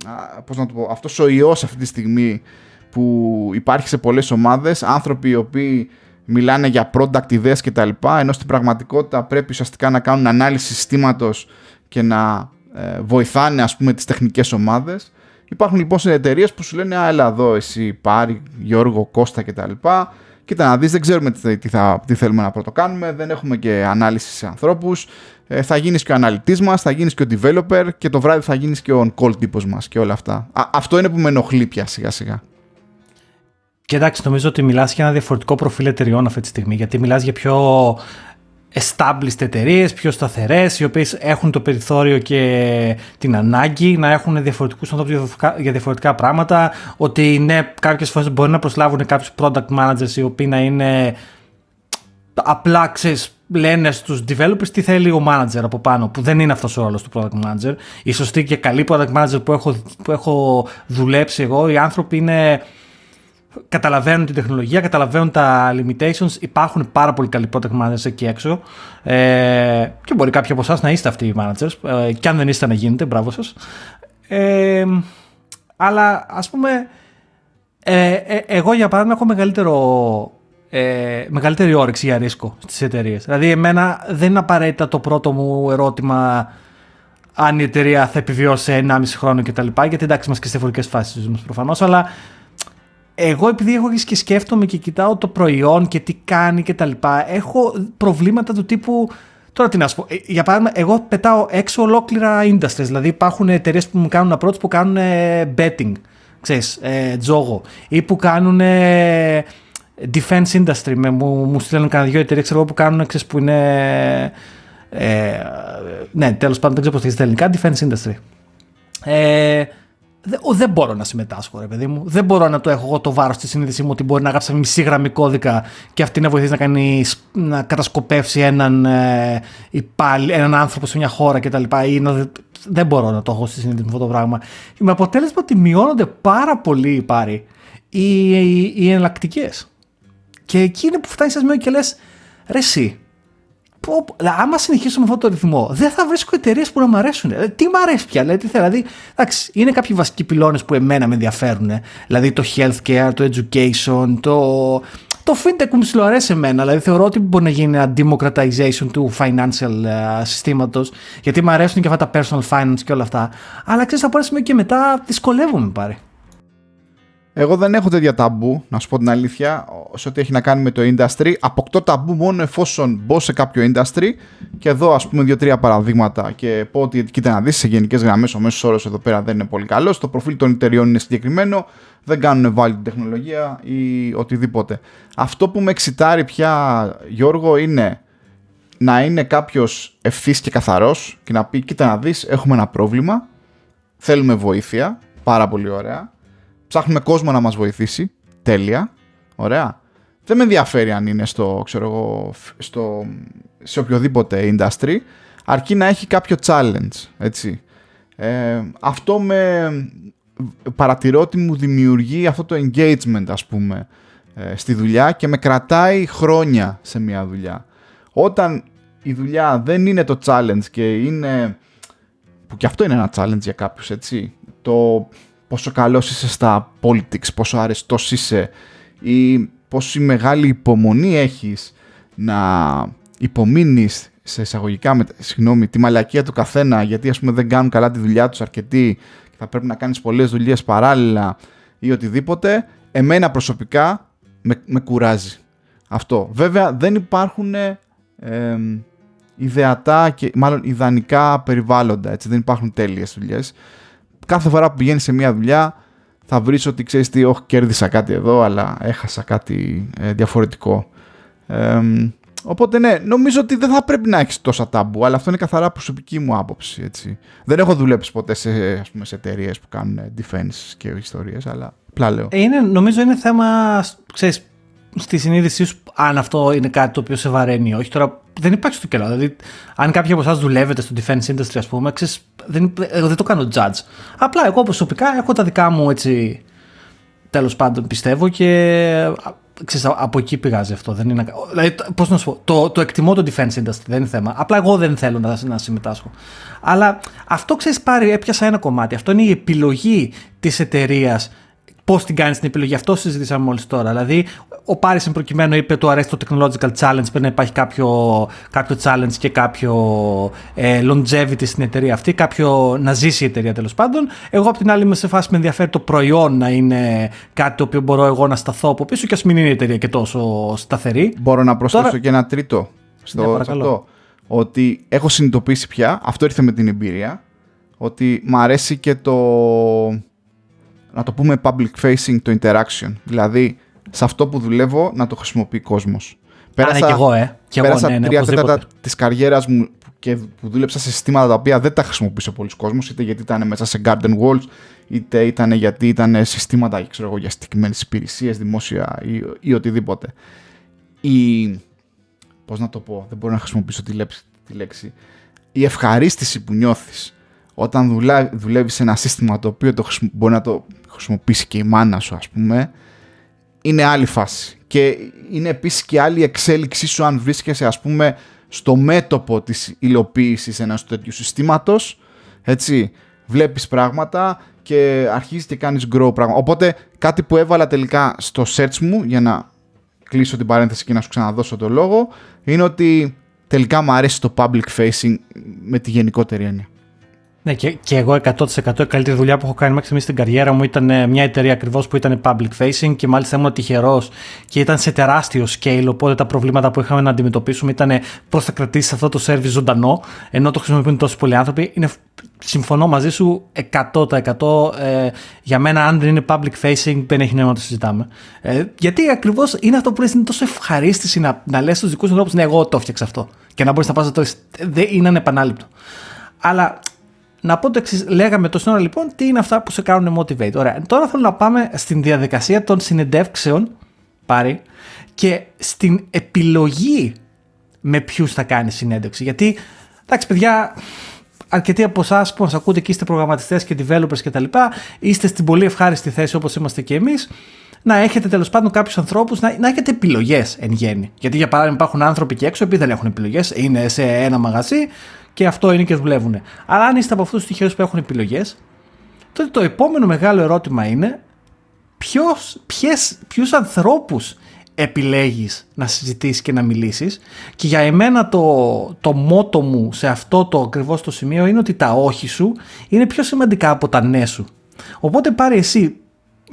πώς να το πω, αυτός ο ιός αυτή τη στιγμή που υπάρχει σε πολλές ομάδες, άνθρωποι οι οποίοι μιλάνε για product ιδέες κτλ. Ενώ στην πραγματικότητα πρέπει ουσιαστικά να κάνουν ανάλυση συστήματος και να ε, βοηθάνε ας πούμε τις τεχνικές ομάδες. Υπάρχουν λοιπόν εταιρείες που σου λένε «Α, έλα εδώ εσύ, Πάρη, Γιώργο, Κώστα κτλ. Κοίτα να δεις, δεν ξέρουμε τι, θα, τι θέλουμε να πρώτο κάνουμε, δεν έχουμε και ανάλυση σε ανθρώπους, ε, θα γίνεις και ο αναλυτής μας, θα γίνεις και ο developer και το βράδυ θα γίνεις και ο on-call τύπος μας και όλα αυτά. αυτό είναι που με ενοχλεί πια σιγά σιγά. Και εντάξει, νομίζω ότι μιλάς για ένα διαφορετικό προφίλ εταιριών αυτή τη στιγμή, γιατί μιλάς για πιο established εταιρείες, πιο σταθερές, οι οποίες έχουν το περιθώριο και την ανάγκη να έχουν διαφορετικούς ανθρώπους για διαφορετικά πράγματα. Ότι ναι, κάποιες φορές μπορεί να προσλάβουν κάποιους product managers οι οποίοι να είναι απλά ξέρεις, λένε στους developers τι θέλει ο manager από πάνω, που δεν είναι αυτός ο ρόλος του product manager. Οι σωστοί και καλοί product manager που έχω, που έχω δουλέψει εγώ, οι άνθρωποι είναι καταλαβαίνουν την τεχνολογία, καταλαβαίνουν τα limitations. Υπάρχουν πάρα πολύ καλοί product managers εκεί έξω. Ε, και μπορεί κάποιοι από εσάς να είστε αυτοί οι managers. Ε, και αν δεν είστε να γίνετε, μπράβο σας. Ε, αλλά ας πούμε, ε, ε, εγώ για παράδειγμα έχω μεγαλύτερο, ε, μεγαλύτερη όρεξη για ρίσκο στις εταιρείες. Δηλαδή εμένα δεν είναι απαραίτητα το πρώτο μου ερώτημα αν η εταιρεία θα επιβιώσει 1,5 χρόνο κτλ. Γιατί εντάξει, είμαστε και σε διαφορετικέ φάσεις προφανώς, αλλά εγώ επειδή έχω και σκέφτομαι και κοιτάω το προϊόν και τι κάνει και τα λοιπά, έχω προβλήματα του τύπου... Τώρα τι να σου πω. Ε, για παράδειγμα, εγώ πετάω έξω ολόκληρα industries. Δηλαδή υπάρχουν εταιρείες που μου κάνουν approach που κάνουν betting. Ξέρεις, ε, τζόγο. Ή που κάνουν defense industry. Με, μου, μου στέλνουν κανένα δυο εταιρείε που κάνουν, ξέρεις, που είναι... Ε, ναι, τέλος πάντων, δεν ξέρω πώς θα ελληνικά. Defense industry. Ε, δεν μπορώ να συμμετάσχω, ρε παιδί μου. Δεν μπορώ να το έχω εγώ το βάρος στη συνείδησής μου ότι μπορεί να γράψει μισή γραμμή κώδικα και αυτή να βοηθήσει να, κάνει, να κατασκοπεύσει έναν, ε, υπάλλη, έναν άνθρωπο σε μια χώρα κτλ. Δεν μπορώ να το έχω στη συνείδηση μου αυτό το πράγμα. Με αποτέλεσμα ότι μειώνονται πάρα πολύ οι πάροι οι, οι, οι εναλλακτικές. Και εκεί είναι που φτάνεις σε σημείο και λες, ρε, εσύ, πω, άμα συνεχίσουμε αυτό το ρυθμό, δεν θα βρίσκω εταιρείες που να μου αρέσουν. Ε, τι μου αρέσει πια, δηλαδή, δηλαδή, εντάξει, είναι κάποιοι βασικοί πυλώνες που εμένα με ενδιαφέρουν. Δηλαδή το healthcare, το education, το, το fintech που μου αρέσει εμένα. Δηλαδή θεωρώ ότι μπορεί να γίνει ένα democratization του financial uh, συστήματος, γιατί μου αρέσουν και αυτά τα personal finance και όλα αυτά. Αλλά ξέρεις, θα μπορέσουμε και μετά δυσκολεύομαι πάρει. Εγώ δεν έχω τέτοια ταμπού, να σου πω την αλήθεια, σε ό,τι έχει να κάνει με το industry. Αποκτώ ταμπού μόνο εφόσον μπω σε κάποιο industry και εδώ ας πούμε δύο-τρία παραδείγματα και πω ότι κοίτα να δεις σε γενικές γραμμές ο μέσος όρος εδώ πέρα δεν είναι πολύ καλός. Το προφίλ των εταιριών είναι συγκεκριμένο, δεν κάνουν value την τεχνολογία ή οτιδήποτε. Αυτό που με εξητάρει πια Γιώργο είναι να είναι κάποιος ευθύς και καθαρός και να πει: Κοίτα να δεις, έχουμε ένα πρόβλημα. Θέλουμε βοήθεια. Πάρα πολύ ωραία ψάχνουμε κόσμο να μας βοηθήσει. Τέλεια. Ωραία. Δεν με ενδιαφέρει αν είναι στο, ξέρω εγώ, στο, σε οποιοδήποτε industry, αρκεί να έχει κάποιο challenge, έτσι. Ε, αυτό με παρατηρώ ότι μου δημιουργεί αυτό το engagement, ας πούμε, ε, στη δουλειά και με κρατάει χρόνια σε μια δουλειά. Όταν η δουλειά δεν είναι το challenge και είναι, που και αυτό είναι ένα challenge για κάποιους, έτσι, το πόσο καλός είσαι στα politics, πόσο αρεστός είσαι ή πόση μεγάλη υπομονή έχεις να υπομείνεις σε εισαγωγικά με, συγγνώμη, τη μαλακία του καθένα γιατί ας πούμε δεν κάνουν καλά τη δουλειά τους αρκετοί και θα πρέπει να κάνεις πολλές δουλειές παράλληλα ή οτιδήποτε, εμένα προσωπικά με, με κουράζει αυτό. Βέβαια δεν υπάρχουν ε, ιδεατά και μάλλον ιδανικά περιβάλλοντα, έτσι, δεν υπάρχουν τέλειες δουλειές κάθε φορά που πηγαίνεις σε μια δουλειά θα βρεις ότι ξέρεις τι, όχι κέρδισα κάτι εδώ αλλά έχασα κάτι ε, διαφορετικό. οπότε ναι, νομίζω ότι δεν θα πρέπει να έχεις τόσα τάμπου, αλλά αυτό είναι καθαρά προσωπική μου άποψη. Έτσι. Δεν έχω δουλέψει ποτέ σε, ας πούμε, σε εταιρείες που κάνουν defense και ιστορίες, αλλά απλά λέω. Ε, είναι, νομίζω είναι θέμα, ξέρεις, στη συνείδησή σου αν αυτό είναι κάτι το οποίο σε βαραίνει ή όχι. Τώρα δεν υπάρχει στο κελό. Δηλαδή, αν κάποιοι από εσάς δουλεύετε στο defense industry, ας πούμε, ξέρεις, δεν, εγώ δεν το κάνω judge. Απλά εγώ προσωπικά έχω τα δικά μου έτσι. Τέλος πάντων πιστεύω και ξέρεις, από εκεί πηγάζει αυτό. Δεν είναι, δηλαδή, πώς να σου πω, το, το εκτιμώ το defense industry, δεν είναι θέμα. Απλά εγώ δεν θέλω να, να συμμετάσχω. Αλλά αυτό ξέρεις πάρει, έπιασα ένα κομμάτι. Αυτό είναι η επιλογή της εταιρείας πώς την κάνεις την επιλογή. Αυτό συζητήσαμε μόλις τώρα. Δηλαδή, ο Πάρισεν προκειμένου είπε του αρέσει το technological challenge, πρέπει να υπάρχει κάποιο, κάποιο challenge και κάποιο ε, longevity στην εταιρεία αυτή, κάποιο να ζήσει η εταιρεία τέλος πάντων. Εγώ από την άλλη είμαι σε φάση με ενδιαφέρει το προϊόν να είναι κάτι το οποίο μπορώ εγώ να σταθώ από πίσω και ας μην είναι η εταιρεία και τόσο σταθερή. Μπορώ να προσθέσω τώρα... και ένα τρίτο στο ναι, αυτό. Ότι έχω συνειδητοποιήσει πια, αυτό ήρθε με την εμπειρία, ότι μου αρέσει και το να το πούμε public facing το interaction. Δηλαδή, σε αυτό που δουλεύω να το χρησιμοποιεί κόσμος. Πέρασα, και εγώ, ε. Και πέρασα εγώ, ναι, ναι, τρία τέταρτα της καριέρας μου και που δούλεψα σε συστήματα τα οποία δεν τα χρησιμοποιούσε πολλοί κόσμος, είτε γιατί ήταν μέσα σε garden walls, είτε ήταν γιατί ήταν συστήματα ξέρω εγώ, για συγκεκριμένε υπηρεσίες, δημόσια ή, ή οτιδήποτε. Η, πώς να το πω, δεν μπορώ να χρησιμοποιήσω τη λέξη, τη λέξη η ευχαρίστηση που νιώθεις όταν δουλεύεις σε ένα σύστημα το οποίο το μπορεί να το χρησιμοποιήσει και η μάνα σου ας πούμε είναι άλλη φάση. Και είναι επίσης και άλλη εξέλιξή σου αν βρίσκεσαι ας πούμε στο μέτωπο της υλοποίησης ενός τέτοιου συστήματος έτσι. Βλέπεις πράγματα και αρχίζεις και κάνεις grow πράγματα οπότε κάτι που έβαλα τελικά στο search μου για να κλείσω την παρένθεση και να σου ξαναδώσω το λόγο είναι ότι τελικά μου αρέσει το public facing με τη γενικότερη έννοια ναι, και, και εγώ 100% η καλύτερη δουλειά που έχω κάνει μέχρι στιγμής στην καριέρα μου ήταν ε, μια εταιρεία ακριβώς που ήταν public facing και μάλιστα ήμουν τυχερός και ήταν σε τεράστιο scale. Οπότε τα προβλήματα που είχαμε να αντιμετωπίσουμε ήταν πώς θα κρατήσεις αυτό το service ζωντανό, ενώ το χρησιμοποιούν τόσοι πολλοί άνθρωποι. Είναι, συμφωνώ μαζί σου 100%. Ε, για μένα, αν δεν είναι public facing, δεν έχει νόημα να το συζητάμε. Ε, γιατί ακριβώς είναι αυτό που λες, είναι τόσο ευχαρίστηση να, να λες στους δικούς σου ανθρώπους, Ναι, εγώ το έφτιαξα αυτό. Και να μπορείς να πας να το. Δεν είναι ανεπανάληπτο. Αλλά να πω το εξής. Λέγαμε το σύνορα λοιπόν τι είναι αυτά που σε κάνουν motivate. Ωραία. Τώρα θέλω να πάμε στην διαδικασία των συνεντεύξεων πάρει και στην επιλογή με ποιους θα κάνεις συνέντευξη. Γιατί, εντάξει, παιδιά, αρκετοί από εσάς που μας ακούτε και είστε προγραμματιστές και developers κτλ., είστε στην πολύ ευχάριστη θέση όπως είμαστε και εμείς να έχετε τέλος πάντων κάποιους ανθρώπους, να, να έχετε επιλογές εν γέννη. Γιατί για παράδειγμα υπάρχουν άνθρωποι και έξω που δεν έχουν επιλογές, είναι σε ένα μαγαζί και αυτό είναι και δουλεύουν. Αλλά αν είστε από αυτούς τους τυχαίου που έχουν επιλογές, τότε το επόμενο μεγάλο ερώτημα είναι ποιους ανθρώπους επιλέγεις να συζητήσεις και να μιλήσεις και για εμένα το, το μότο μου σε αυτό το ακριβώς το σημείο είναι ότι τα όχι σου είναι πιο σημαντικά από τα ναι σου. Οπότε πάρε εσύ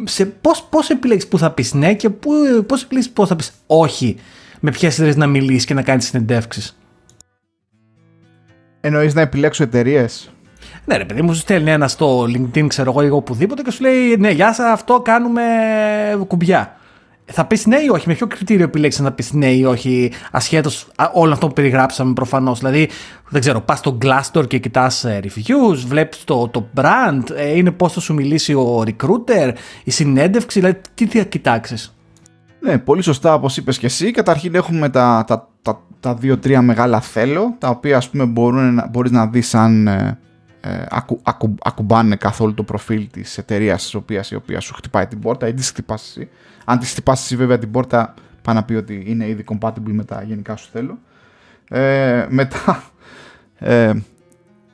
σε πώς, πώς επιλέγεις που θα πεις ναι και πού, πώς επιλέγεις πώς θα πεις όχι με ποιες ιδέες να μιλήσεις και να κάνεις συνεντεύξεις. Εννοείς να επιλέξω εταιρείες; Ναι, ρε παιδί μου, σου στέλνει ένα στο LinkedIn, ξέρω εγώ, ή οπουδήποτε και σου λέει Ναι, γεια σας, αυτό κάνουμε κουμπιά. Θα πεις ναι ή όχι, με ποιο κριτήριο επιλέξεις να πεις ναι ή όχι, ασχέτως όλο αυτό που περιγράψαμε προφανώς. Δηλαδή, δεν ξέρω, πας στο Glassdoor και κοιτάς ε, reviews, βλέπεις το, το brand, ε, είναι πώς θα σου μιλήσει ο recruiter, η συνέντευξη, δηλαδή τι θα κοιτάξεις. Ναι, πολύ σωστά όπως είπες και εσύ. Καταρχήν έχουμε τα, τα, τα, τα δύο-τρία μεγάλα θέλω, τα οποία ας πούμε μπορούν, μπορείς να δεις αν ε, ε, ακου, ακου, ακουμπάνε καθόλου το προφίλ της εταιρείας της οποίας η οποία σου χτυπάει την πόρτα ή τη χτυπάς εσύ. Αν τη χτυπάς εσύ βέβαια την πόρτα πάει να πει ότι είναι ήδη compatible με τα γενικά σου θέλω. Ε, μετά, ε,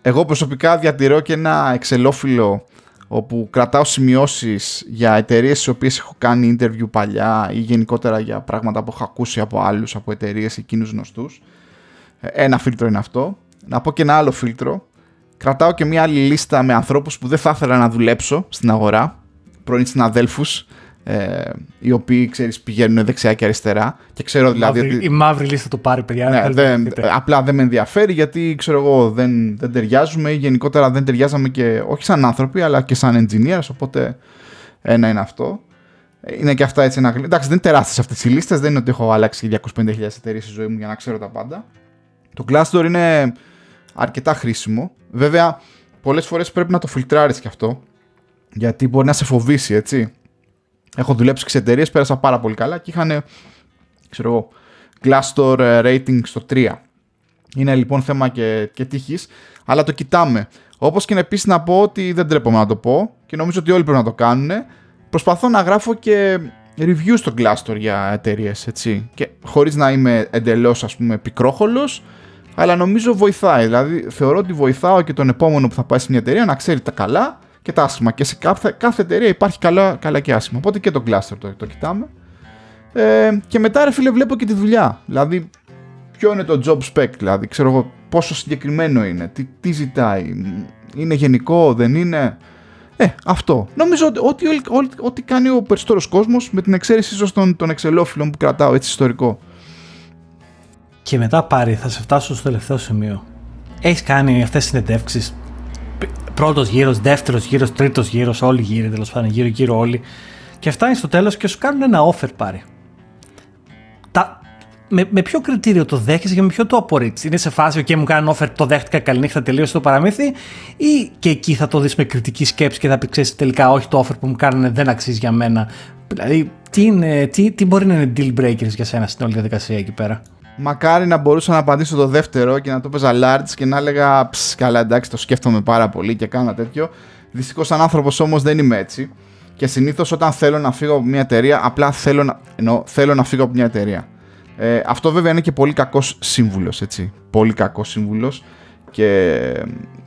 εγώ προσωπικά διατηρώ και ένα εξελόφυλλο όπου κρατάω σημειώσεις για εταιρείες στις οποίες έχω κάνει interview παλιά ή γενικότερα για πράγματα που έχω ακούσει από άλλους, από εταιρείες εκείνους γνωστούς. Ένα φίλτρο είναι αυτό. Να πω και ένα άλλο φίλτρο. Κρατάω και μια άλλη λίστα με ανθρώπους που δεν θα ήθελα να δουλέψω στην αγορά, πρώην συναδέλφους, ε, οι οποίοι ξέρεις, πηγαίνουν δεξιά και αριστερά. Και ξέρω δηλαδή. Μαύρη, ότι... Η μαύρη λίστα το πάρει, παιδιά. Ναι, δεν, απλά δεν με ενδιαφέρει γιατί ξέρω εγώ δεν, δεν ταιριάζουμε ή γενικότερα δεν ταιριάζαμε και όχι σαν άνθρωποι αλλά και σαν engineers. Οπότε ένα είναι αυτό. Είναι και αυτά έτσι ένα. Εντάξει, δεν είναι τεράστιες αυτές οι λίστες. Δεν είναι ότι έχω αλλάξει 250.000 εταιρείες στη ζωή μου για να ξέρω τα πάντα. Το Glassdoor είναι αρκετά χρήσιμο. Βέβαια, πολλές φορές πρέπει να το φιλτράρεις κι αυτό. Γιατί μπορεί να σε φοβήσει, έτσι. Έχω δουλέψει σε εταιρείες, πέρασα πάρα πολύ καλά και είχαν, ξέρω εγώ, Glassdoor ε, rating στο 3. Είναι λοιπόν θέμα και, και τύχης, αλλά το κοιτάμε. Όπως και επίσης να πω ότι δεν τρέπομαι να το πω και νομίζω ότι όλοι πρέπει να το κάνουν. Προσπαθώ να γράφω και review στο Glassdoor για εταιρείες, έτσι. Και χωρίς να είμαι εντελώς, ας πούμε, πικρόχολος, αλλά νομίζω βοηθάει. Δηλαδή, θεωρώ ότι βοηθάω και τον επόμενο που θα πάει σε μια εταιρεία να ξέρει τα καλά και τα άσχημα. Και σε κάθε, κάθε εταιρεία υπάρχει καλά, καλά και άσχημα. Οπότε και το Glassdoor το, το κοιτάμε. Ε, και μετά, ρε φίλε, βλέπω και τη δουλειά. Δηλαδή, ποιο είναι το job spec, δηλαδή, ξέρω εγώ πόσο συγκεκριμένο είναι, τι, τι ζητάει, είναι γενικό, δεν είναι. Ε, αυτό. Νομίζω ότι ό,τι, ό,τι, ό,τι κάνει ο περισσότερος κόσμος, με την εξαίρεση ίσως των, των εξελόφιλων που κρατάω έτσι ιστορικό. Και μετά πάρει, θα σε φτάσω στο τελευταίο σημείο. Έχεις κάνει αυτές τις συνεντεύξεις; Πρώτος γύρος, δεύτερος γύρος, τρίτος γύρος, όλοι γύροι τέλος πάντων, γύρω-γύρω όλοι. Και φτάνει στο τέλος και σου κάνουν ένα offer πάρει. Τα, με, με ποιο κριτήριο το δέχεσαι και με ποιο το απορρίτσει. Είναι σε φάση, OK, μου κάνουν offer, το δέχτηκα, καληνύχτα, τελείωσε το παραμύθι, ή και εκεί θα το δεις με κριτική σκέψη και θα πει, ξέρεις τελικά, όχι το offer που μου κάνουν δεν αξίζει για μένα. Δηλαδή, τι, είναι, τι, τι μπορεί να είναι deal breakers για σένα στην όλη διαδικασία εκεί πέρα; Μακάρι να μπορούσα να απαντήσω το δεύτερο και να το παίζα large και να έλεγα Ψ, καλά εντάξει το σκέφτομαι πάρα πολύ και κάνω τέτοιο. Δυστυχώς σαν άνθρωπος όμως δεν είμαι έτσι. Και συνήθως όταν θέλω να φύγω από μια εταιρεία, απλά θέλω να, εννοώ, θέλω να φύγω από μια εταιρεία. Ε, αυτό βέβαια είναι και πολύ κακός σύμβουλος, έτσι. Πολύ κακός σύμβουλος και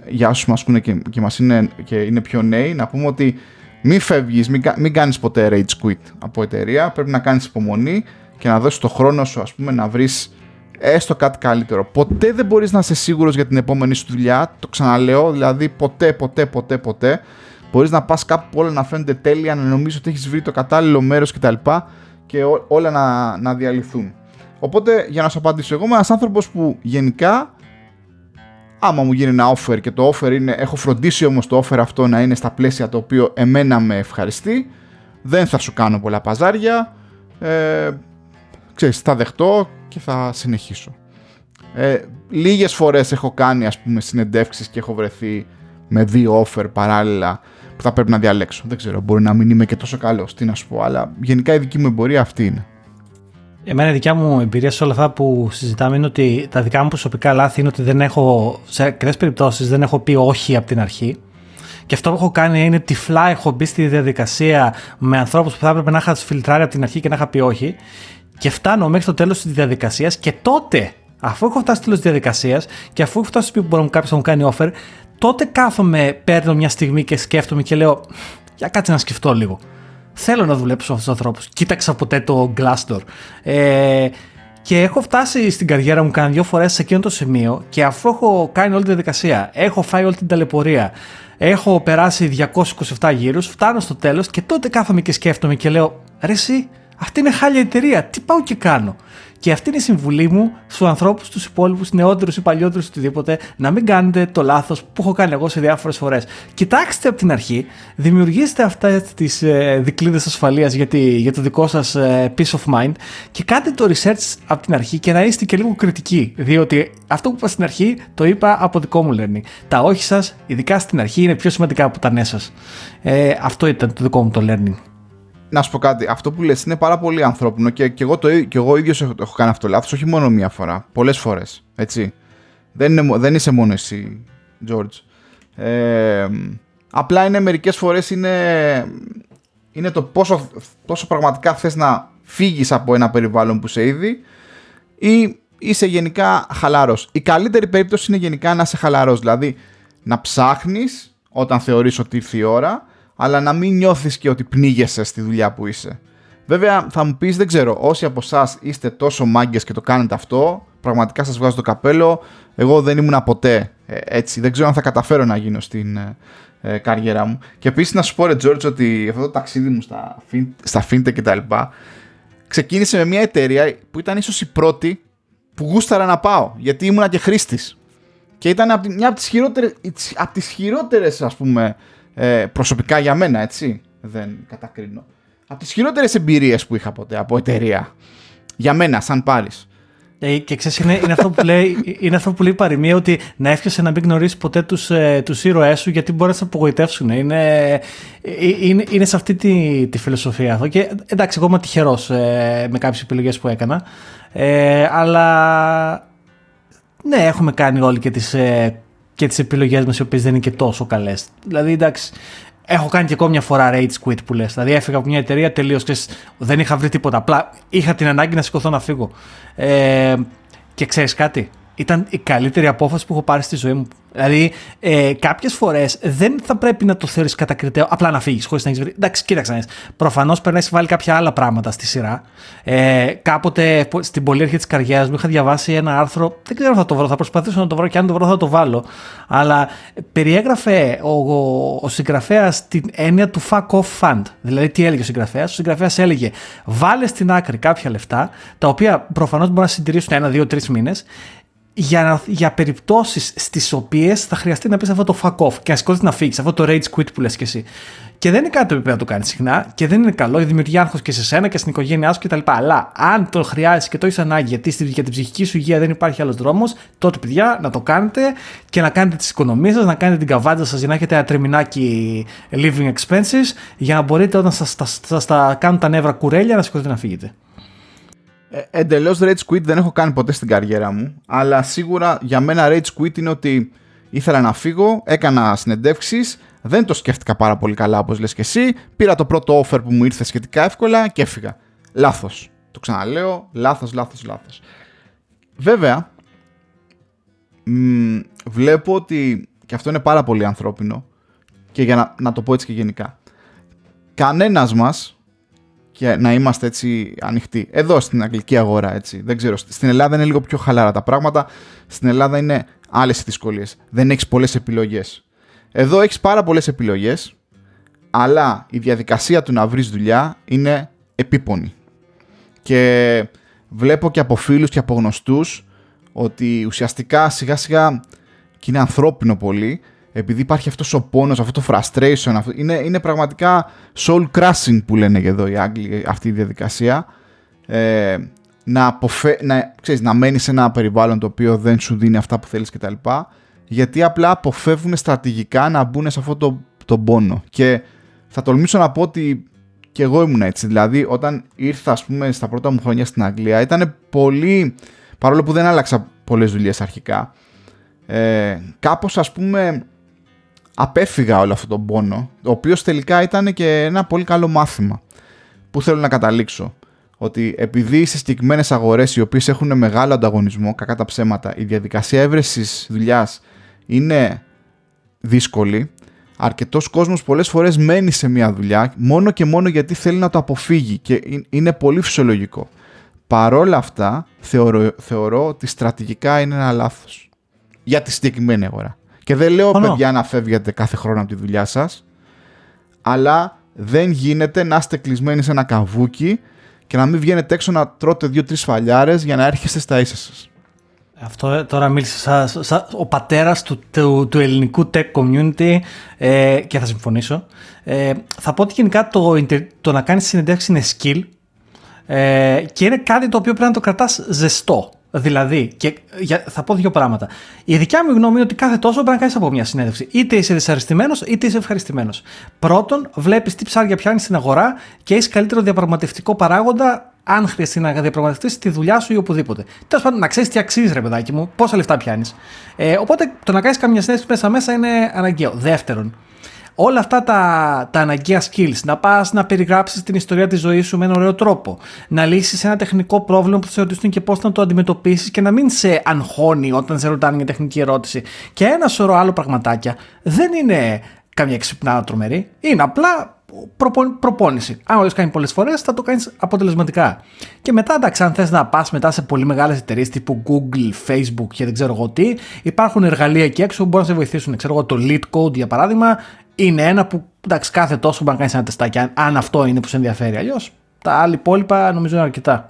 για όσους μας ακούνε και, και, μας είναι, και είναι πιο νέοι, να πούμε ότι μην φεύγεις, μην, μην κάνεις ποτέ rage quit από εταιρεία, πρέπει να κάνεις υπομονή και να δώσεις το χρόνο σου, ας πούμε, να βρεις έστω κάτι καλύτερο. Ποτέ δεν μπορείς να είσαι σίγουρος για την επόμενη σου δουλειά, το ξαναλέω, δηλαδή ποτέ, ποτέ, ποτέ, ποτέ. Μπορείς να πας κάπου που όλα να φαίνονται τέλεια, να νομίζεις ότι έχεις βρει το κατάλληλο μέρος κτλ. Και όλα να, να διαλυθούν. Οπότε, για να σου απαντήσω, εγώ είμαι ένας άνθρωπος που γενικά, άμα μου γίνει ένα offer και το offer είναι, έχω φροντίσει όμως το offer αυτό να είναι στα πλαίσια το οποίο εμένα με ευχαριστεί, δεν θα σου κάνω πολλά παζάρια. Ε, ξέρεις, θα δεχτώ και θα συνεχίσω. Ε, λίγες φορές έχω κάνει ας πούμε συνεντεύξεις και έχω βρεθεί με δύο offer παράλληλα που θα πρέπει να διαλέξω. Δεν ξέρω, μπορεί να μην είμαι και τόσο καλός, τι να σου πω, αλλά γενικά η δική μου εμπορία αυτή είναι. Εμένα η δικιά μου εμπειρία σε όλα αυτά που συζητάμε είναι ότι τα δικά μου προσωπικά λάθη είναι ότι δεν έχω, σε αρκετές περιπτώσεις δεν έχω πει όχι από την αρχή. Και αυτό που έχω κάνει είναι τυφλά έχω μπει στη διαδικασία με ανθρώπους που θα έπρεπε να είχα φιλτράρει από την αρχή και να είχα πει όχι. Και φτάνω μέχρι το τέλος της διαδικασίας και τότε, αφού έχω φτάσει στο τέλος της διαδικασίας και αφού έχω φτάσει στο που μπορεί κάποιο να μου κάνει offer, τότε κάθομαι, παίρνω μια στιγμή και σκέφτομαι και λέω, για κάτσε να σκεφτώ λίγο. Θέλω να δουλέψω με αυτούς τους ανθρώπους. Κοίταξα ποτέ το Glassdoor. Ε, και έχω φτάσει στην καριέρα μου κάνα δύο φορές σε εκείνο το σημείο και αφού έχω κάνει όλη τη διαδικασία, έχω φάει όλη την ταλαιπωρία, έχω περάσει 227 γύρους, φτάνω στο τέλος και τότε κάθομαι και σκέφτομαι και λέω Ρε, εσύ, αυτή είναι χάλια εταιρεία. Τι πάω και κάνω; Και αυτή είναι η συμβουλή μου στους ανθρώπους, στους υπόλοιπους, νεότερους ή παλιότερους, οτιδήποτε, να μην κάνετε το λάθος που έχω κάνει εγώ σε διάφορες φορές. Κοιτάξτε από την αρχή, δημιουργήστε αυτέ τις ε, δικλείδες ασφαλείας για, για το δικό σας ε, peace of mind και κάντε το research από την αρχή και να είστε και λίγο κριτικοί. Διότι αυτό που είπα στην αρχή το είπα από δικό μου learning. Τα όχι σας, ειδικά στην αρχή, είναι πιο σημαντικά από τα ναι σας. Ε, αυτό ήταν το δικό μου το learning να σου πω κάτι. Αυτό που λες είναι πάρα πολύ ανθρώπινο και, και, εγώ, το, και εγώ ίδιος έχω, έχω κάνει αυτό λάθος, όχι μόνο μία φορά, πολλές φορές, έτσι. Δεν, είναι, δεν είσαι μόνο εσύ, George. Ε, απλά είναι μερικές φορές είναι, είναι το πόσο, πόσο πραγματικά θες να φύγεις από ένα περιβάλλον που σε ήδη ή είσαι γενικά χαλαρός. Η καλύτερη περίπτωση είναι γενικά να είσαι χαλαρός, δηλαδή να ψάχνεις όταν θεωρείς ότι ήρθε η ώρα αλλά να μην νιώθεις και ότι πνίγεσαι στη δουλειά που είσαι. Βέβαια, θα μου πεις, δεν ξέρω, όσοι από εσάς είστε τόσο μάγκες και το κάνετε αυτό, πραγματικά σας βγάζω το καπέλο. Εγώ δεν ήμουν ποτέ ε, έτσι. Δεν ξέρω αν θα καταφέρω να γίνω στην ε, ε καριέρα μου. Και επίσης να σου πω, ρε George, ότι αυτό το ταξίδι μου στα, στα fintech κτλ. ξεκίνησε με μια εταιρεία που ήταν ίσως η πρώτη που γούσταρα να πάω. Γιατί ήμουνα και χρήστης. Και ήταν μια από τις χειρότερες, από τις χειρότερες, ας πούμε, ε, προσωπικά για μένα, έτσι. Δεν κατακρίνω. από τις χειρότερες εμπειρίες που είχα ποτέ από εταιρεία. Για μένα, σαν πάρει. Ε, και ξέρεις, είναι, είναι, αυτό που λέει, είναι αυτό που λέει η παροιμία ότι να εύχεσαι να μην γνωρίσεις ποτέ τους, ε, τους ήρωές σου γιατί μπορείς να σε απογοητεύσουν. Είναι, ε, είναι, είναι σε αυτή τη, τη φιλοσοφία αυτό. Και εντάξει, εγώ είμαι τυχερός ε, με κάποιες επιλογές που έκανα. Ε, αλλά ναι, έχουμε κάνει όλοι και τις, ε, και τις επιλογές μας οι οποίες δεν είναι και τόσο καλές. Δηλαδή, εντάξει, Έχω κάνει και ακόμα μια φορά rage quit που λες. Δηλαδή έφυγα από μια εταιρεία τελείως. Δεν είχα βρει τίποτα. Απλά είχα την ανάγκη να σηκωθώ να φύγω. Ε, και ξέρεις κάτι ήταν η καλύτερη απόφαση που έχω πάρει στη ζωή μου. Δηλαδή, ε, κάποιες φορές δεν θα πρέπει να το θεωρείς κατακριτέο απλά να φύγεις χωρίς να έχεις βρει. Εντάξει, κοίταξε. Προφανώ πρέπει να έχει βάλει κάποια άλλα πράγματα στη σειρά. Ε, κάποτε στην πολύ αρχή της καριέρας μου είχα διαβάσει ένα άρθρο. Δεν ξέρω αν θα το βρω, θα προσπαθήσω να το βρω και αν το βρω θα το βάλω. Αλλά περιέγραφε ο, ο, ο συγγραφέας την έννοια του fuck off fund. Δηλαδή, τι έλεγε ο συγγραφέας; Ο συγγραφέας έλεγε βάλε στην άκρη κάποια λεφτά, τα οποία προφανώς μπορεί να συντηρήσουν ένα, δύο, τρεις μήνες για, για περιπτώσεις στις οποίες θα χρειαστεί να πεις αυτό το fuck off και να σηκώσεις να φύγεις, αυτό το rage quit που λες και εσύ. Και δεν είναι κάτι που πρέπει να το κάνεις συχνά και δεν είναι καλό, δημιουργεί άγχος και σε σένα και στην οικογένειά σου κτλ. Αλλά αν το χρειάζεσαι και το έχεις ανάγκη γιατί για την ψυχική σου υγεία δεν υπάρχει άλλος δρόμος, τότε παιδιά να το κάνετε και να κάνετε τις οικονομίες σας, να κάνετε την καβάτσα σας για να έχετε ένα τρεμινάκι living expenses για να μπορείτε όταν σας τα κάνουν τα νεύρα κουρέλια να σηκωθείτε να φύγετε. Ε, Εντελώς Rage Quit δεν έχω κάνει ποτέ στην καριέρα μου, αλλά σίγουρα για μένα Rage Quit είναι ότι ήθελα να φύγω, έκανα συνεντεύξεις, δεν το σκέφτηκα πάρα πολύ καλά όπως λες και εσύ, πήρα το πρώτο offer που μου ήρθε σχετικά εύκολα και έφυγα. Λάθος. Το ξαναλέω, λάθος, λάθος, λάθος. Βέβαια, μ, βλέπω ότι, και αυτό είναι πάρα πολύ ανθρώπινο, και για να, να το πω έτσι και γενικά, κανένας μας και να είμαστε έτσι ανοιχτοί. Εδώ στην αγγλική αγορά, έτσι. Δεν ξέρω. Στην Ελλάδα είναι λίγο πιο χαλάρα τα πράγματα. Στην Ελλάδα είναι άλλες δυσκολίες. Δεν έχεις πολλές επιλογές. Εδώ έχεις πάρα πολλές επιλογές, αλλά η διαδικασία του να βρεις δουλειά είναι επίπονη. Και βλέπω και από φίλους και από γνωστούς ότι ουσιαστικά σιγά σιγά και είναι ανθρώπινο πολύ επειδή υπάρχει αυτός ο πόνος, αυτό το frustration, είναι, είναι πραγματικά soul crushing που λένε και εδώ οι Άγγλοι αυτή η διαδικασία, ε, να, αποφε... να, ξέρεις, να μένεις σε ένα περιβάλλον το οποίο δεν σου δίνει αυτά που θέλεις κτλ. Γιατί απλά αποφεύγουν στρατηγικά να μπουν σε αυτό το, το πόνο. Και θα τολμήσω να πω ότι και εγώ ήμουν έτσι. Δηλαδή, όταν ήρθα, ας πούμε, στα πρώτα μου χρόνια στην Αγγλία, ήταν πολύ. παρόλο που δεν άλλαξα πολλές δουλειές αρχικά. Ε, κάπως, ας πούμε, απέφυγα όλο αυτόν τον πόνο, ο οποίος τελικά ήταν και ένα πολύ καλό μάθημα. Που θέλω να καταλήξω. Ότι επειδή σε συγκεκριμένε αγορές οι οποίες έχουν μεγάλο ανταγωνισμό, κακά τα ψέματα, η διαδικασία έβρεσης δουλειάς είναι δύσκολη, αρκετός κόσμος πολλές φορές μένει σε μια δουλειά μόνο και μόνο γιατί θέλει να το αποφύγει και είναι πολύ φυσιολογικό. Παρόλα αυτά, θεωρώ, θεωρώ ότι στρατηγικά είναι ένα λάθος για τη συγκεκριμένη αγορά. Και δεν λέω, παιδιά, να φεύγετε κάθε χρόνο από τη δουλειά σας, αλλά δεν γίνεται να είστε κλεισμένοι σε ένα καβούκι και να μην βγαίνετε έξω να τρώτε δύο-τρεις φαλιάρες για να έρχεστε στα ίσα σας. Αυτό ε, τώρα μίλησε σαν, ο πατέρας του, του, του, ελληνικού tech community ε, και θα συμφωνήσω. Ε, θα πω ότι γενικά το, το να κάνεις συνεντεύξη είναι skill ε, και είναι κάτι το οποίο πρέπει να το κρατάς ζεστό. Δηλαδή, και για, θα πω δύο πράγματα. Η δικιά μου γνώμη είναι ότι κάθε τόσο πρέπει να κάνεις από μια συνέντευξη. Είτε είσαι δυσαρεστημένος, είτε είσαι ευχαριστημένος. Πρώτον, βλέπεις τι ψάρια πιάνει στην αγορά και έχει καλύτερο διαπραγματευτικό παράγοντα αν χρειαστεί να διαπραγματευτείς τη δουλειά σου ή οπουδήποτε. Τέλος πάντων, να ξέρεις τι αξίζει, ρε παιδάκι μου, πόσα λεφτά πιάνεις. Ε, οπότε το να κάνεις καμιά συνέντευξη μέσα μέσα είναι αναγκαίο. Δεύτερον, όλα αυτά τα, τα αναγκαία skills, να πας να περιγράψεις την ιστορία της ζωής σου με έναν ωραίο τρόπο, να λύσεις ένα τεχνικό πρόβλημα που θα σε ρωτήσουν και πώς να το αντιμετωπίσεις και να μην σε αγχώνει όταν σε ρωτάνε μια τεχνική ερώτηση. Και ένα σωρό άλλο πραγματάκια. Δεν είναι καμιά ξυπνάδα τρομερή, είναι απλά προπόνηση. Αν το κάνει πολλές φορές, θα το κάνεις αποτελεσματικά. Και μετά, εντάξει, αν θες να πας μετά σε πολύ μεγάλες εταιρείες τύπου Google, Facebook και δεν ξέρω εγώ τι, υπάρχουν εργαλεία εκεί έξω που μπορούν να σε βοηθήσουν. Ξέρω εγώ το Lead Code για παράδειγμα, είναι ένα που εντάξει, κάθε τόσο μπορεί να κάνεις ένα τεστάκι, αν, αυτό είναι που σε ενδιαφέρει. Αλλιώς τα άλλα υπόλοιπα νομίζω είναι αρκετά.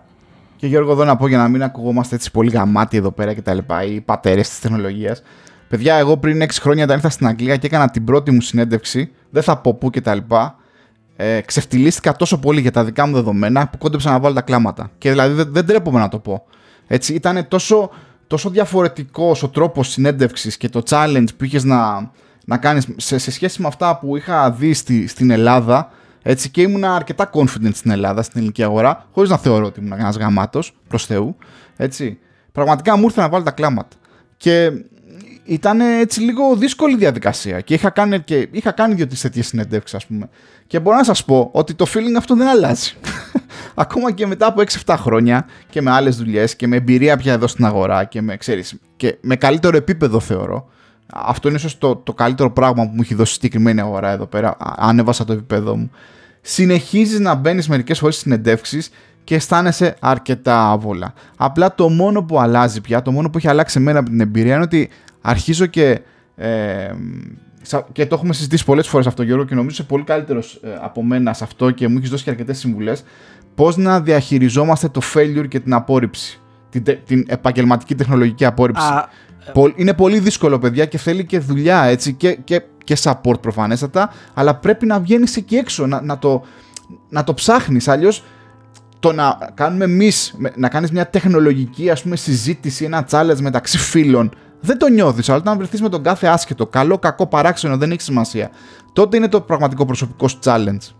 Και Γιώργο, εδώ να πω για να μην ακουγόμαστε έτσι πολύ γαμάτι εδώ πέρα και τα λοιπά, οι πατέρες της τεχνολογίας. Παιδιά, εγώ πριν 6 χρόνια όταν ήρθα στην Αγγλία και έκανα την πρώτη μου συνέντευξη, δεν θα πω πού και τα λοιπά, ε, ξεφτυλίστηκα τόσο πολύ για τα δικά μου δεδομένα που κόντεψα να βάλω τα κλάματα. Και δηλαδή δεν, δεν τρέπομαι να το πω. Έτσι, ήταν τόσο, τόσο διαφορετικός ο τρόπος συνέντευξης και το challenge που είχες να, να κάνεις σε, σε σχέση με αυτά που είχα δει στη, στην Ελλάδα. Έτσι, και ήμουν αρκετά confident στην Ελλάδα, στην ελληνική αγορά, χωρίς να θεωρώ ότι ήμουν ένας γαμάτος προς Θεού. Έτσι. Πραγματικά μου ήρθε να βάλω τα κλάματα. Και ήταν έτσι λίγο δύσκολη διαδικασία και είχα κάνει, και είχα κάνει δύο τέτοιες συνεντεύξεις, ας πούμε. Και μπορώ να σας πω ότι το feeling αυτό δεν αλλάζει. Ακόμα και μετά από 6-7 χρόνια και με άλλες δουλειές και με εμπειρία πια εδώ στην αγορά και με, ξέρεις, και με καλύτερο επίπεδο θεωρώ. Αυτό είναι ίσως το, το καλύτερο πράγμα που μου έχει δώσει συγκεκριμένη αγορά εδώ πέρα. Ανέβασα το επίπεδο μου. Συνεχίζεις να μπαίνεις μερικές φορές συνεντεύξεις και αισθάνεσαι αρκετά άβολα. Απλά το μόνο που αλλάζει πια, το μόνο που έχει αλλάξει εμένα από την εμπειρία είναι ότι αρχίζω και. Ε, και το έχουμε συζητήσει πολλές φορές αυτό, Γιώργο, και νομίζω είσαι πολύ καλύτερος ε, από μένα σε αυτό και μου έχεις δώσει και αρκετές συμβουλές. Πώς να διαχειριζόμαστε το failure και την απόρριψη. Την, την επαγγελματική τεχνολογική απόρριψη; είναι πολύ δύσκολο, παιδιά, και θέλει και δουλειά έτσι, και, και, και support προφανέστατα, αλλά πρέπει να βγαίνεις εκεί έξω, να, να το, να το ψάχνεις. Αλλιώς το να κάνουμε εμείς, να κάνεις μια τεχνολογική ας πούμε, συζήτηση, ένα challenge μεταξύ φίλων, δεν το νιώθεις. Αλλά όταν βρεθείς με τον κάθε άσχετο, καλό, κακό, παράξενο, δεν έχει σημασία. Τότε είναι το πραγματικό προσωπικό challenge.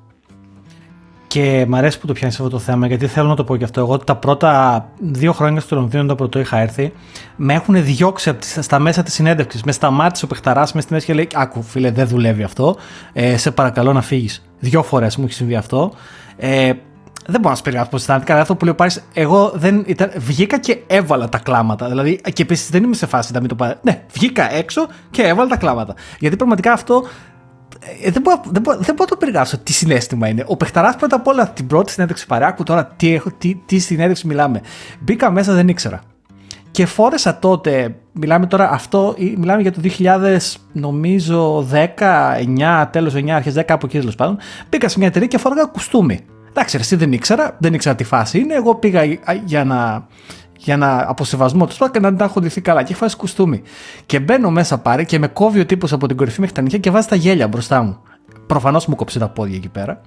Και μ' αρέσει που το πιάνεις αυτό το θέμα, γιατί θέλω να το πω και αυτό. Εγώ τα πρώτα δύο χρόνια στο Λονδίνο, το πρώτο είχα έρθει, με έχουν διώξει στα μέσα της συνέντευξης. Με σταμάτησε ο παιχταράς με στη μέση και λέει: Άκου, φίλε, δεν δουλεύει αυτό. Ε, σε παρακαλώ να φύγεις. Δύο φορές μου έχει συμβεί αυτό. Ε, δεν μπορώ να σα περιγράψω πώς αισθάνθηκα. Αλλά αυτό που λέει ο εγώ δεν ήταν, βγήκα και έβαλα τα κλάματα. Δηλαδή, και επίσης δεν είμαι σε φάση να μην το πάρει. Ναι, βγήκα έξω και έβαλα τα κλάματα. Γιατί πραγματικά αυτό ε, δεν, μπορώ, δεν, μπορώ, δεν μπορώ να το περιγράψω τι συνέστημα είναι. Ο Πεχταράς πρώτα απ' όλα την πρώτη συνέντευξη παράκου, τώρα τι, έχω, τι, τι συνέντευξη μιλάμε. Μπήκα μέσα, δεν ήξερα. Και φόρεσα τότε, μιλάμε τώρα αυτό, μιλάμε για το 2000, νομίζω 19, τέλος 9, αρχές 10, από εκεί τέλος πάντων. Μπήκα σε μια εταιρεία και φόραγα κουστούμι. Εντάξει, εσύ δεν ήξερα, δεν ήξερα τι φάση είναι. Εγώ πήγα για να, για να αποσεβασμό τους και να τα έχω ντυθεί καλά. Και έχει φάσει κουστούμι. Και μπαίνω μέσα πάρει και με κόβει ο τύπος από την κορυφή μέχρι τα νύχια και βάζει τα γέλια μπροστά μου. Προφανώς μου κόψει τα πόδια εκεί πέρα.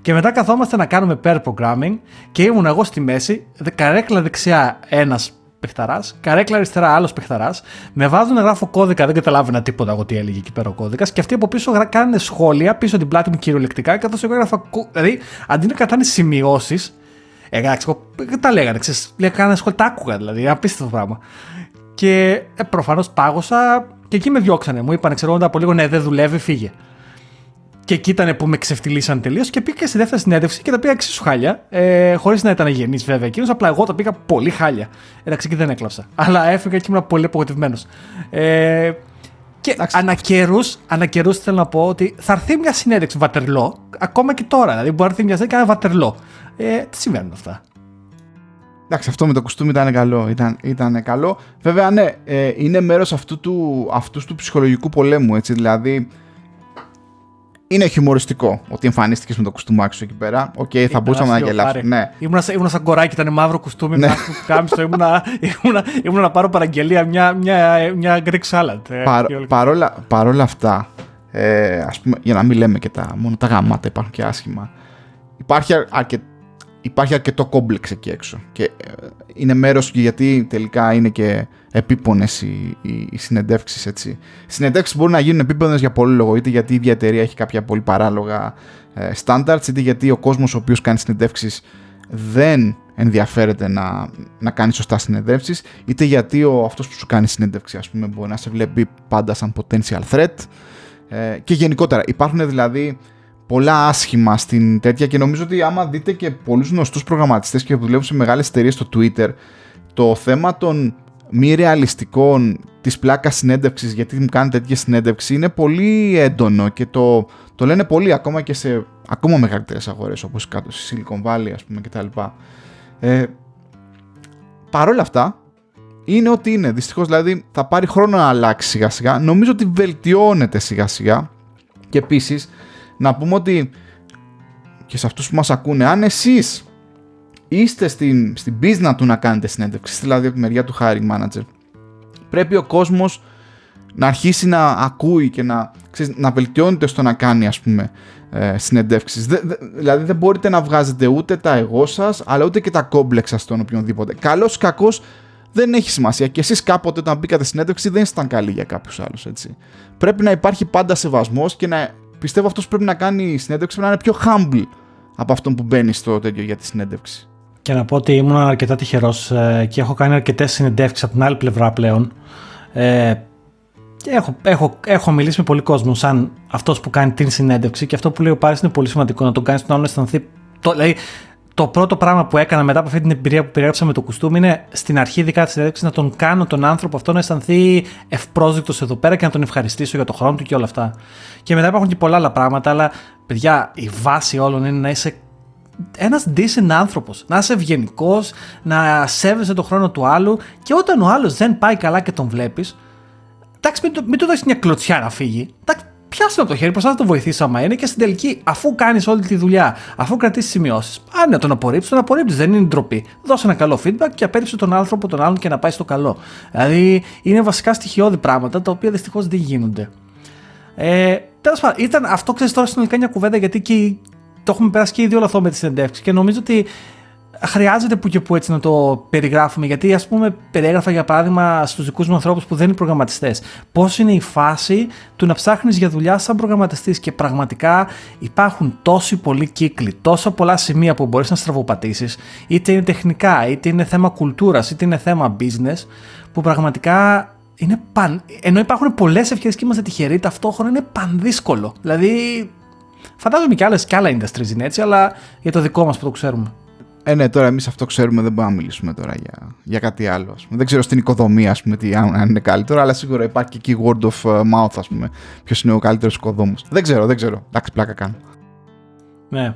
Και μετά καθόμαστε να κάνουμε pair programming και ήμουν εγώ στη μέση, καρέκλα δεξιά ένας παιχταράς, καρέκλα αριστερά άλλος παιχταράς, με βάζουν να γράφω κώδικα, δεν καταλάβαινα τίποτα εγώ τι έλεγε εκεί πέρα ο κώδικας, και αυτοί από πίσω κάνανε σχόλια πίσω την πλάτη μου κυριολεκτικά, καθώς εγώ έγραφα. Δηλαδή, αντί να κρατάνε σημειώσεις, εντάξει, εγώ τα λέγανε, ξέρεις, λέγανε σχόλια, τα άκουγα δηλαδή, απίστευτο πράγμα. Και ε, προφανώς πάγωσα και εκεί με διώξανε. Μου είπαν, ξέρω από λίγο, ναι, δεν δουλεύει, φύγε. Και εκεί ήταν που με ξεφτυλίσαν τελείως και πήγα στη δεύτερη συνέντευξη και τα πήγα εξίσου χάλια. Ε, Χωρίς να ήταν γενή βέβαια εκείνος, απλά εγώ τα πήγα πολύ χάλια. Εντάξει, και δεν έκλαψα. Αλλά έφυγα και ήμουν πολύ απογοητευμένος. Ε, και ανά καιρούς θέλω να πω ότι θα έρθει μια συνέντευξη βατερλό, ακόμα και τώρα. Δηλαδή μπορεί να έρθει μια συνέντευξη και ένα βατερλό. Ε, τι συμβαίνουν αυτά; Εντάξει, αυτό με το κουστούμι ήταν καλό. Ήταν, ήταν καλό. Βέβαια, ναι, ε, είναι μέρος αυτού του, αυτούς του ψυχολογικού πολέμου. Έτσι, δηλαδή, είναι χιουμοριστικό ότι εμφανίστηκες με το κουστούμάκι σου εκεί πέρα. OK, okay, θα μπορούσαμε να γελάσουμε. Ναι. Ήμουνα, ήμουνα σαν κοράκι, ήταν μαύρο κουστούμι, ναι. κάμισο. ήμουνα, ήμουνα, ήμουνα να πάρω παραγγελία μια, μια, μια Greek salad. Ε, Παρ, παρόλα, παρόλα αυτά, ε, ας πούμε, για να μην λέμε και τα, μόνο τα γαμάτα υπάρχουν και άσχημα, υπάρχει αρκετό υπάρχει αρκετό κόμπλεξ εκεί έξω. Και ε, είναι μέρος γιατί τελικά είναι και επίπονες οι, οι, οι συνεντεύξεις έτσι. Οι συνεντεύξεις μπορούν να γίνουν επίπονες για πολύ λόγο, είτε γιατί η ίδια εταιρεία έχει κάποια πολύ παράλογα ε, standards, είτε γιατί ο κόσμος ο οποίος κάνει συνεντεύξεις δεν ενδιαφέρεται να, να κάνει σωστά συνεντεύξεις, είτε γιατί ο, αυτός που σου κάνει συνέντευξη ας πούμε μπορεί να σε βλέπει πάντα σαν potential threat ε, και γενικότερα υπάρχουν δηλαδή πολλά άσχημα στην τέτοια και νομίζω ότι άμα δείτε και πολλούς γνωστούς προγραμματιστές και δουλεύουν σε μεγάλες εταιρείες στο Twitter το θέμα των μη ρεαλιστικών της πλάκας συνέντευξης, γιατί μου κάνετε τέτοια συνέντευξη, είναι πολύ έντονο και το, το λένε πολύ ακόμα και σε ακόμα μεγαλύτερες αγορές όπως κάτω στη Silicon Valley ας πούμε κτλ. Ε, Παρ' όλα αυτά, είναι ό,τι είναι. Δυστυχώς δηλαδή θα πάρει χρόνο να αλλάξει σιγά σιγά. Νομίζω ότι βελτιώνεται σιγά σιγά. Και επίσης να πούμε ότι και σε αυτούς που μας ακούνε, αν εσείς είστε στην, στην business του να κάνετε συνέντευξη, δηλαδή από τη μεριά του hiring manager, πρέπει ο κόσμος να αρχίσει να ακούει και να, ξέρεις, να βελτιώνεται στο να κάνει ας πούμε ε, συνεντεύξεις. Δε, δε, δηλαδή δεν μπορείτε να βγάζετε ούτε τα εγώ σας αλλά ούτε και τα κόμπλεξα στον οποιονδήποτε. Καλός ή κακός δεν έχει σημασία και εσείς κάποτε όταν μπήκατε συνέντευξη δεν ήσταν καλοί για κάποιους άλλους έτσι. Πρέπει να υπάρχει πάντα σεβασμός και να πιστεύω αυτός που πρέπει να κάνει συνέντευξη πρέπει να είναι πιο humble από αυτόν που μπαίνει στο τέτοιο για τη συνέντευξη. Και να πω ότι ήμουν αρκετά τυχερός ε, και έχω κάνει αρκετές συνεντεύξεις από την άλλη πλευρά πλέον. Ε, έχω, έχω, έχω μιλήσει με πολλοί κόσμο σαν αυτός που κάνει την συνέντευξη και αυτό που λέει ο Πάρης είναι πολύ σημαντικό να τον κάνεις τον άλλο να αισθανθεί. Το, δηλαδή, το πρώτο πράγμα που έκανα μετά από αυτή την εμπειρία που περιέγραψα με το κουστούμι είναι στην αρχή δικά της συνέντευξης να τον κάνω τον άνθρωπο αυτό να αισθανθεί ευπρόσδεκτος εδώ πέρα και να τον ευχαριστήσω για το χρόνο του και όλα αυτά. Και μετά υπάρχουν και πολλά άλλα πράγματα, αλλά παιδιά, η βάση όλων είναι να είσαι ένας decent άνθρωπος. Να είσαι ευγενικός, να σέβεσαι τον χρόνο του άλλου και όταν ο άλλος δεν πάει καλά και τον βλέπεις, εντάξει, μην, μην του δώσεις μια κλωτσιά να φύγει. Εντάξει, πιάσου από το χέρι, προσπάθησε να το βοηθήσει άμα είναι και στην τελική, αφού κάνεις όλη τη δουλειά, αφού κρατήσεις σημειώσεις, αν να τον απορρίψεις, τον απορρίψεις. Δεν είναι ντροπή. Δώσε ένα καλό feedback και απέριψε τον άνθρωπο τον άλλον και να πάει στο καλό. Δηλαδή είναι βασικά στοιχειώδη πράγματα τα οποία δυστυχώς δεν γίνονται. Ε, Τέλος πάντων, ήταν αυτό ξέρεις τώρα συνολικά μια κουβέντα γιατί και το έχουμε περάσει και ήδη όλο αυτό με τις συνεντεύξεις και νομίζω ότι χρειάζεται που και που έτσι να το περιγράφουμε. Γιατί, ας πούμε, περιέγραφα για παράδειγμα στους δικούς μου ανθρώπους που δεν είναι προγραμματιστές, πώς είναι η φάση του να ψάχνεις για δουλειά σαν προγραμματιστής. Και πραγματικά υπάρχουν τόσοι πολλοί κύκλοι, τόσα πολλά σημεία που μπορείς να στραβοπατήσεις, είτε είναι τεχνικά, είτε είναι θέμα κουλτούρας, είτε είναι θέμα business, που πραγματικά είναι παν... ενώ υπάρχουν πολλές ευκαιρίε και είμαστε τυχεροί, ταυτόχρονα είναι πανδύσκολο. Δηλαδή, Φαντάζομαι και, άλλες, και άλλα industries είναι έτσι, αλλά για το δικό μας που το ξέρουμε. Ε, ναι, τώρα εμείς αυτό ξέρουμε, δεν μπορούμε να μιλήσουμε τώρα για, για κάτι άλλο. Ας πούμε. Δεν ξέρω στην οικοδομία ας πούμε, τι, αν, είναι καλύτερο, αλλά σίγουρα υπάρχει και εκεί word of uh, mouth, ας πούμε. Ποιος είναι ο καλύτερος οικοδόμος. Δεν ξέρω, δεν ξέρω. Εντάξει, πλάκα κάνω. Ναι.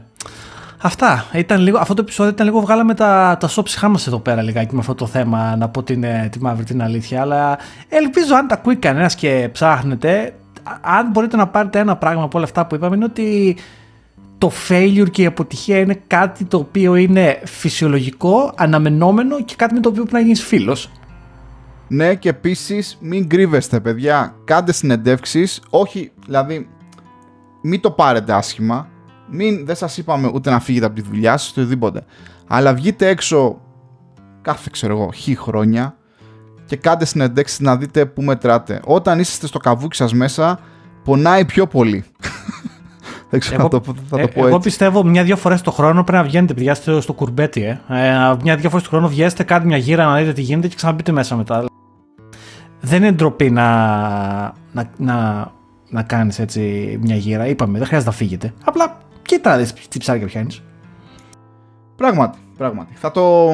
Αυτά. Ήταν λίγο, αυτό το επεισόδιο ήταν λίγο βγάλαμε τα, τα σώψυχά μας εδώ πέρα λιγάκι με αυτό το θέμα, να πω την, τη μαύρη την αλήθεια. Αλλά ελπίζω αν τα ακούει κανένας και ψάχνετε, αν μπορείτε να πάρετε ένα πράγμα από όλα αυτά που είπαμε, είναι ότι το failure και η αποτυχία είναι κάτι το οποίο είναι φυσιολογικό, αναμενόμενο και κάτι με το οποίο πρέπει να γίνεις φίλος. Ναι, και επίσης μην κρύβεστε, παιδιά. Κάντε συνεντεύξεις. Όχι, δηλαδή, μην το πάρετε άσχημα. Μην, δεν σας είπαμε ούτε να φύγετε από τη δουλειά σας, οτιδήποτε. Αλλά βγείτε έξω κάθε, ξέρω εγώ, χι χρόνια και κάντε συνεντεύξεις να δείτε πού μετράτε. Όταν είστε στο καβούκι σας μέσα, πονάει πιο πολύ. Δεν ξέρω εγώ, θα το, θα το ε, πω εγώ πιστεύω μια-δυο φορές το χρόνο πρέπει να βγαίνετε, παιδιά, στο, στο κουρμπέτι. Ε. ε μια-δυο φορές το χρόνο βγαίνετε, κάντε μια γύρα να δείτε τι γίνεται και ξαναμπείτε μέσα μετά. Δεν είναι ντροπή να, να, να, να κάνεις έτσι μια γύρα. Είπαμε, δεν χρειάζεται να φύγετε. Απλά κοίτα να δει τι ψάρια πιάνεις. Πράγματι, πράγματι. Θα το,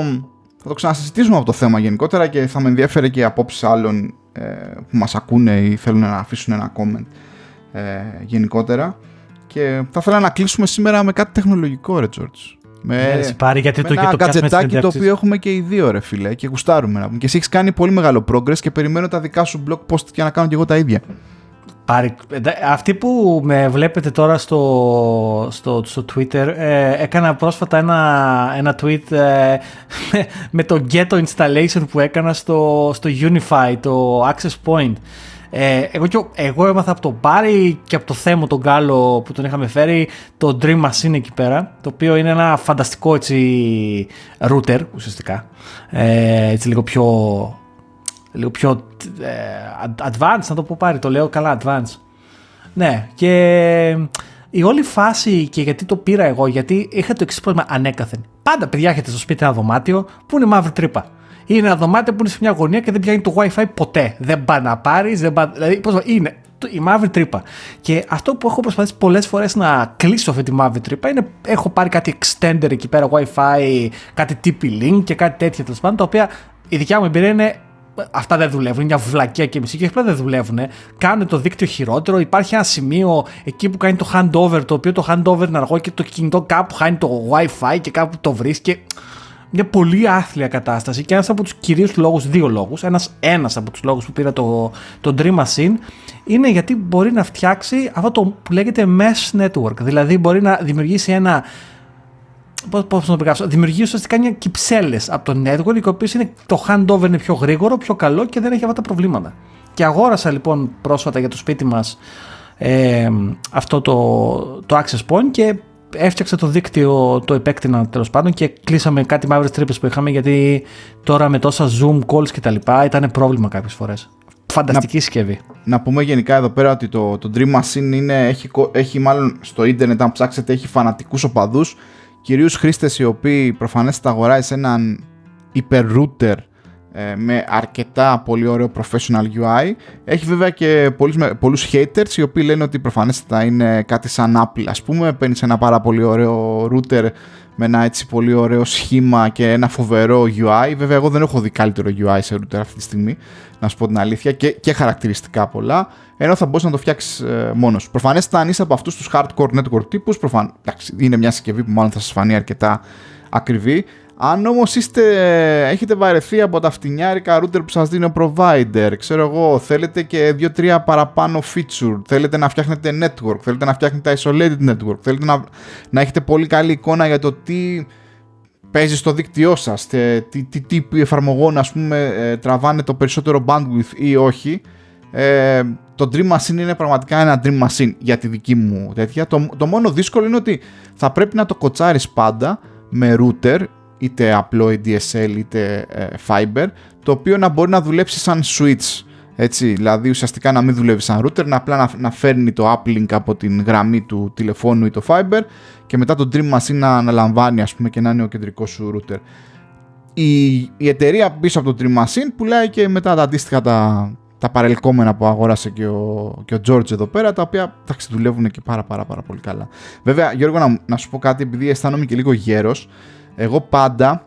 θα το ξανασυζητήσουμε από το θέμα γενικότερα και θα με ενδιαφέρει και οι απόψεις άλλων ε, που μας ακούνε ή θέλουν να αφήσουν ένα comment ε, γενικότερα. Και θα ήθελα να κλείσουμε σήμερα με κάτι τεχνολογικό, ρε George. Με, ναι, πάρει, γιατί με το, ένα κατζετάκι το οποίο έχουμε και οι δύο, ρε φίλε, και γουστάρουμε. Και εσύ έχεις κάνει πολύ μεγάλο progress και περιμένω τα δικά σου blog post για να κάνω και εγώ τα ίδια. Πάρει, αυτοί που με βλέπετε τώρα στο, στο, στο Twitter ε, έκανα πρόσφατα ένα, ένα tweet ε, με, το ghetto installation που έκανα στο, στο Unify, το access point. Ε, εγώ, εγώ έμαθα από τον Πάρη και από το θέμα τον Γκάλο που τον είχαμε φέρει. Το Dream Machine εκεί πέρα το οποίο είναι ένα φανταστικό έτσι router ουσιαστικά. Ε, έτσι λίγο πιο λίγο πιο ε, advanced να το πω πάρει το λέω καλά advanced. Ναι και η όλη φάση και γιατί το πήρα εγώ γιατί είχα το εξής πρόβλημα ανέκαθεν. Πάντα παιδιά έχετε στο σπίτι ένα δωμάτιο που είναι μαύρη τρύπα είναι ένα δωμάτιο που είναι σε μια γωνία και δεν πιάνει το WiFi ποτέ. Δεν πάει να πάρει, δεν πάει. Δηλαδή, πώς είναι η μαύρη τρύπα. Και αυτό που έχω προσπαθήσει πολλές φορές να κλείσω αυτή τη μαύρη τρύπα είναι έχω πάρει κάτι extender εκεί πέρα, WiFi, κάτι TP-Link και κάτι τέτοια τέλος πάντων, τα οποία η δικιά μου εμπειρία είναι αυτά δεν δουλεύουν, είναι μια βλακία και μισή και απλά δεν δουλεύουν. Κάνουν το δίκτυο χειρότερο. Υπάρχει ένα σημείο εκεί που κάνει το handover, το οποίο το handover είναι αργό και το κινητό κάπου χάνει το WiFi και κάπου το βρίσκει μια πολύ άθλια κατάσταση και ένας από τους κυρίω λόγους, δύο λόγους, ένας ένας από τους λόγους που πήρα το, το Dream Machine είναι γιατί μπορεί να φτιάξει αυτό το που λέγεται mesh network. Δηλαδή μπορεί να δημιουργήσει ένα Πώς, πώς να το περιγράψω. Δημιουργεί ουσιαστικά είναι κυψέλες από το network, οι οποίε είναι το handover είναι πιο γρήγορο, πιο καλό και δεν έχει αυτά τα προβλήματα. Και αγόρασα λοιπόν πρόσφατα για το σπίτι μας ε, αυτό το, το access point και έφτιαξα το δίκτυο, το επέκτηνα τέλος πάντων και κλείσαμε κάτι μαύρες τρύπες που είχαμε γιατί τώρα με τόσα zoom calls και τα λοιπά ήταν πρόβλημα κάποιες φορές. Φανταστική να, συσκευή. Να πούμε γενικά εδώ πέρα ότι το, το Dream Machine είναι, έχει, έχει μάλλον στο ίντερνετ αν ψάξετε έχει φανατικούς οπαδούς κυρίως χρήστες οι οποίοι προφανέστατα αγοράζει έναν υπερ-router ε, με αρκετά πολύ ωραίο professional UI. Έχει βέβαια και πολλούς, πολλούς haters οι οποίοι λένε ότι προφανέστατα είναι κάτι σαν Apple ας πούμε. Παίρνει ένα πάρα πολύ ωραίο router με ένα έτσι πολύ ωραίο σχήμα και ένα φοβερό UI. Βέβαια εγώ δεν έχω δει καλύτερο UI σε router αυτή τη στιγμή, να σου πω την αλήθεια, και, και χαρακτηριστικά πολλά, ενώ θα μπορείς να το φτιάξεις ε, μόνος σου. Προφανέστατα αν είσαι από αυτούς τους hardcore network τύπους, προφαν... είναι μια συσκευή που μάλλον θα σας φανεί αρκετά ακριβή, αν όμως έχετε βαρεθεί από τα φτηνιάρικα router που σας δίνει ο provider, ξέρω εγώ, θέλετε και 2-3 παραπάνω feature, θέλετε να φτιάχνετε network, θέλετε να φτιάχνετε isolated network, θέλετε να, να έχετε πολύ καλή εικόνα για το τι παίζει στο δίκτυό σας, τι, τι τύποι εφαρμογών ας πούμε ε, τραβάνε το περισσότερο bandwidth ή όχι. Ε, το Dream Machine είναι πραγματικά ένα Dream Machine για τη δική μου τέτοια. Το, το μόνο δύσκολο είναι ότι θα πρέπει να το κοτσάρεις πάντα με router είτε απλό DSL είτε ε, fiber, το οποίο να μπορεί να δουλέψει σαν switch. Έτσι, δηλαδή ουσιαστικά να μην δουλεύει σαν router, να απλά να, να φέρνει το uplink από την γραμμή του τηλεφώνου ή το fiber και μετά το Dream Machine να αναλαμβάνει ας πούμε και να είναι ο κεντρικός σου router. Η, η εταιρεία πίσω από το Dream Machine πουλάει και μετά τα αντίστοιχα τα, τα παρελκόμενα που αγόρασε και ο, και ο George εδώ πέρα, τα οποία θα δουλεύουν και πάρα πάρα πάρα πολύ καλά. Βέβαια, Γιώργο, να, να σου πω κάτι, επειδή αισθάνομαι και λίγο γέρος, εγώ πάντα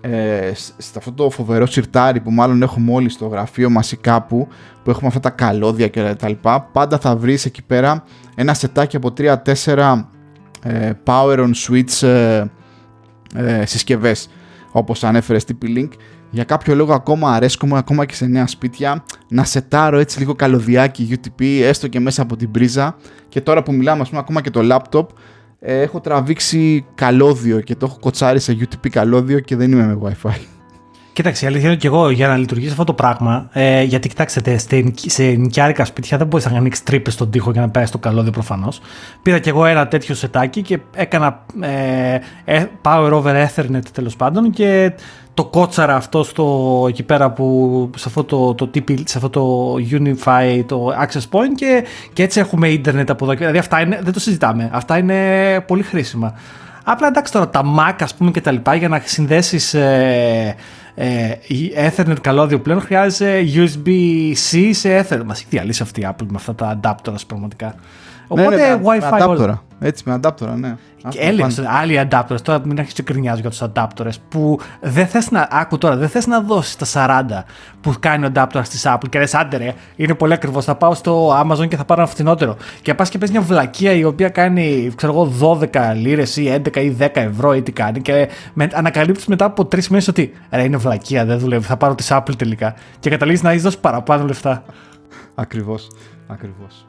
ε, σε αυτό το φοβερό σιρτάρι που μάλλον έχουμε όλοι στο γραφείο μας ή κάπου που έχουμε αυτά τα καλώδια και τα λοιπά πάντα θα βρεις εκεί πέρα ένα σετάκι από 3-4 ε, power on switch ε, ε, συσκευές όπως ανέφερε TP-Link για κάποιο λόγο ακόμα αρέσκομαι ακόμα και σε νέα σπίτια να σετάρω έτσι λίγο καλωδιάκι UTP έστω και μέσα από την πρίζα. Και τώρα που μιλάμε ας πούμε ακόμα και το laptop ε, έχω τραβήξει καλώδιο και το έχω κοτσάρει σε UTP καλώδιο και δεν είμαι με Wi-Fi. Κοίταξε, η αλήθεια είναι και εγώ για να λειτουργήσει αυτό το πράγμα. Ε, γιατί κοιτάξτε, σε νοικιάρικα σπίτια δεν μπορείς να ανοίξεις τρύπες στον τοίχο για να πέσει το καλώδιο προφανώς. Πήρα κι εγώ ένα τέτοιο σετάκι και έκανα ε, ε power over ethernet τέλος πάντων και το κότσαρα αυτό στο, εκεί πέρα που σε αυτό το, το TP, σε αυτό το Unify, το Access Point και, και έτσι έχουμε ίντερνετ από εδώ. Δηλαδή αυτά είναι, δεν το συζητάμε. Αυτά είναι πολύ χρήσιμα. Απλά εντάξει τώρα τα Mac ας πούμε και τα λοιπά για να συνδέσεις ε, ε, Ethernet καλώδιο πλέον χρειάζεται USB-C σε Ethernet. Μας έχει διαλύσει αυτή η Apple με αυτά τα adapters πραγματικά. Ναι, Οπότε ναι, ναι, Wi-Fi. Έτσι με adapter, ναι. Και έλεγε άλλοι adapters, τώρα μην αρχίσεις και κρινιάζει για τους adapters που δεν θες να. Άκου τώρα, δεν θες να δώσεις τα 40 που κάνει ο adapter της Apple και λες, άντε ρε, είναι πολύ ακριβώς. Θα πάω στο Amazon και θα πάρω ένα φθηνότερο. Και πας και παίζει μια βλακεία η οποία κάνει, ξέρω εγώ, 12 λίρες ή 11 ή 10 ευρώ ή τι κάνει. Και με, ανακαλύπτεις μετά από τρεις μήνες ότι ρε, είναι βλακεία, δεν δουλεύει. Θα πάρω της Apple τελικά. Και καταλήγεις να έχεις δώσει παραπάνω λεφτά. Ακριβώς. Ακριβώς.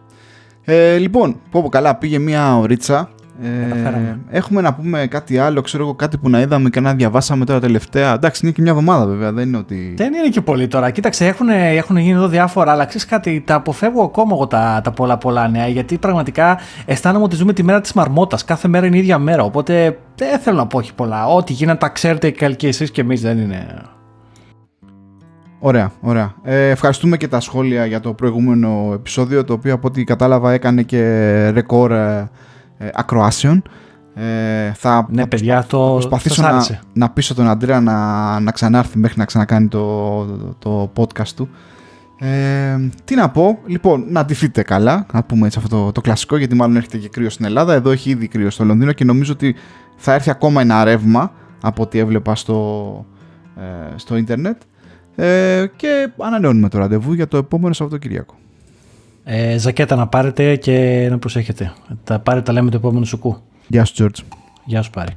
Ε, λοιπόν, πω πω καλά, πήγε μια ωρίτσα. Ε, έχουμε να πούμε κάτι άλλο, ξέρω εγώ, κάτι που να είδαμε και να διαβάσαμε τώρα τελευταία. Εντάξει, είναι και μια εβδομάδα βέβαια, δεν είναι ότι. Δεν είναι και πολύ τώρα. Κοίταξε, έχουν, έχουν γίνει εδώ διάφορα, αλλά ξέρεις κάτι, τα αποφεύγω ακόμα εγώ τα, τα πολλά πολλά νέα, γιατί πραγματικά αισθάνομαι ότι ζούμε τη μέρα της μαρμότας. Κάθε μέρα είναι η ίδια μέρα. Οπότε δεν θέλω να πω όχι πολλά. Ό,τι γίνεται τα ξέρετε και εσείς και εμείς δεν είναι. Ωραία, ωραία. Ε, ευχαριστούμε και τα σχόλια για το προηγούμενο επεισόδιο, το οποίο από ό,τι κατάλαβα έκανε και ρεκόρ ε, ε, ακροάσεων. Ε, θα, ναι, παιδιά, το προσπαθήσω να, να πείσω τον Αντρέα να, να ξανάρθει μέχρι να ξανακάνει το, το, podcast του. Ε, τι να πω, λοιπόν, να αντιθείτε καλά, να πούμε έτσι αυτό το, το κλασικό, γιατί μάλλον έρχεται και κρύο στην Ελλάδα. Εδώ έχει ήδη κρύο στο Λονδίνο και νομίζω ότι θα έρθει ακόμα ένα ρεύμα από ό,τι έβλεπα στο, ε, στο ίντερνετ. Ε, και ανανεώνουμε το ραντεβού για το επόμενο Σαββατοκύριακο. Ε, ζακέτα να πάρετε και να προσέχετε. Τα πάρετε τα λέμε το επόμενο σουκού. Γεια σου, Τζόρτζ. Γεια σου, Πάρη.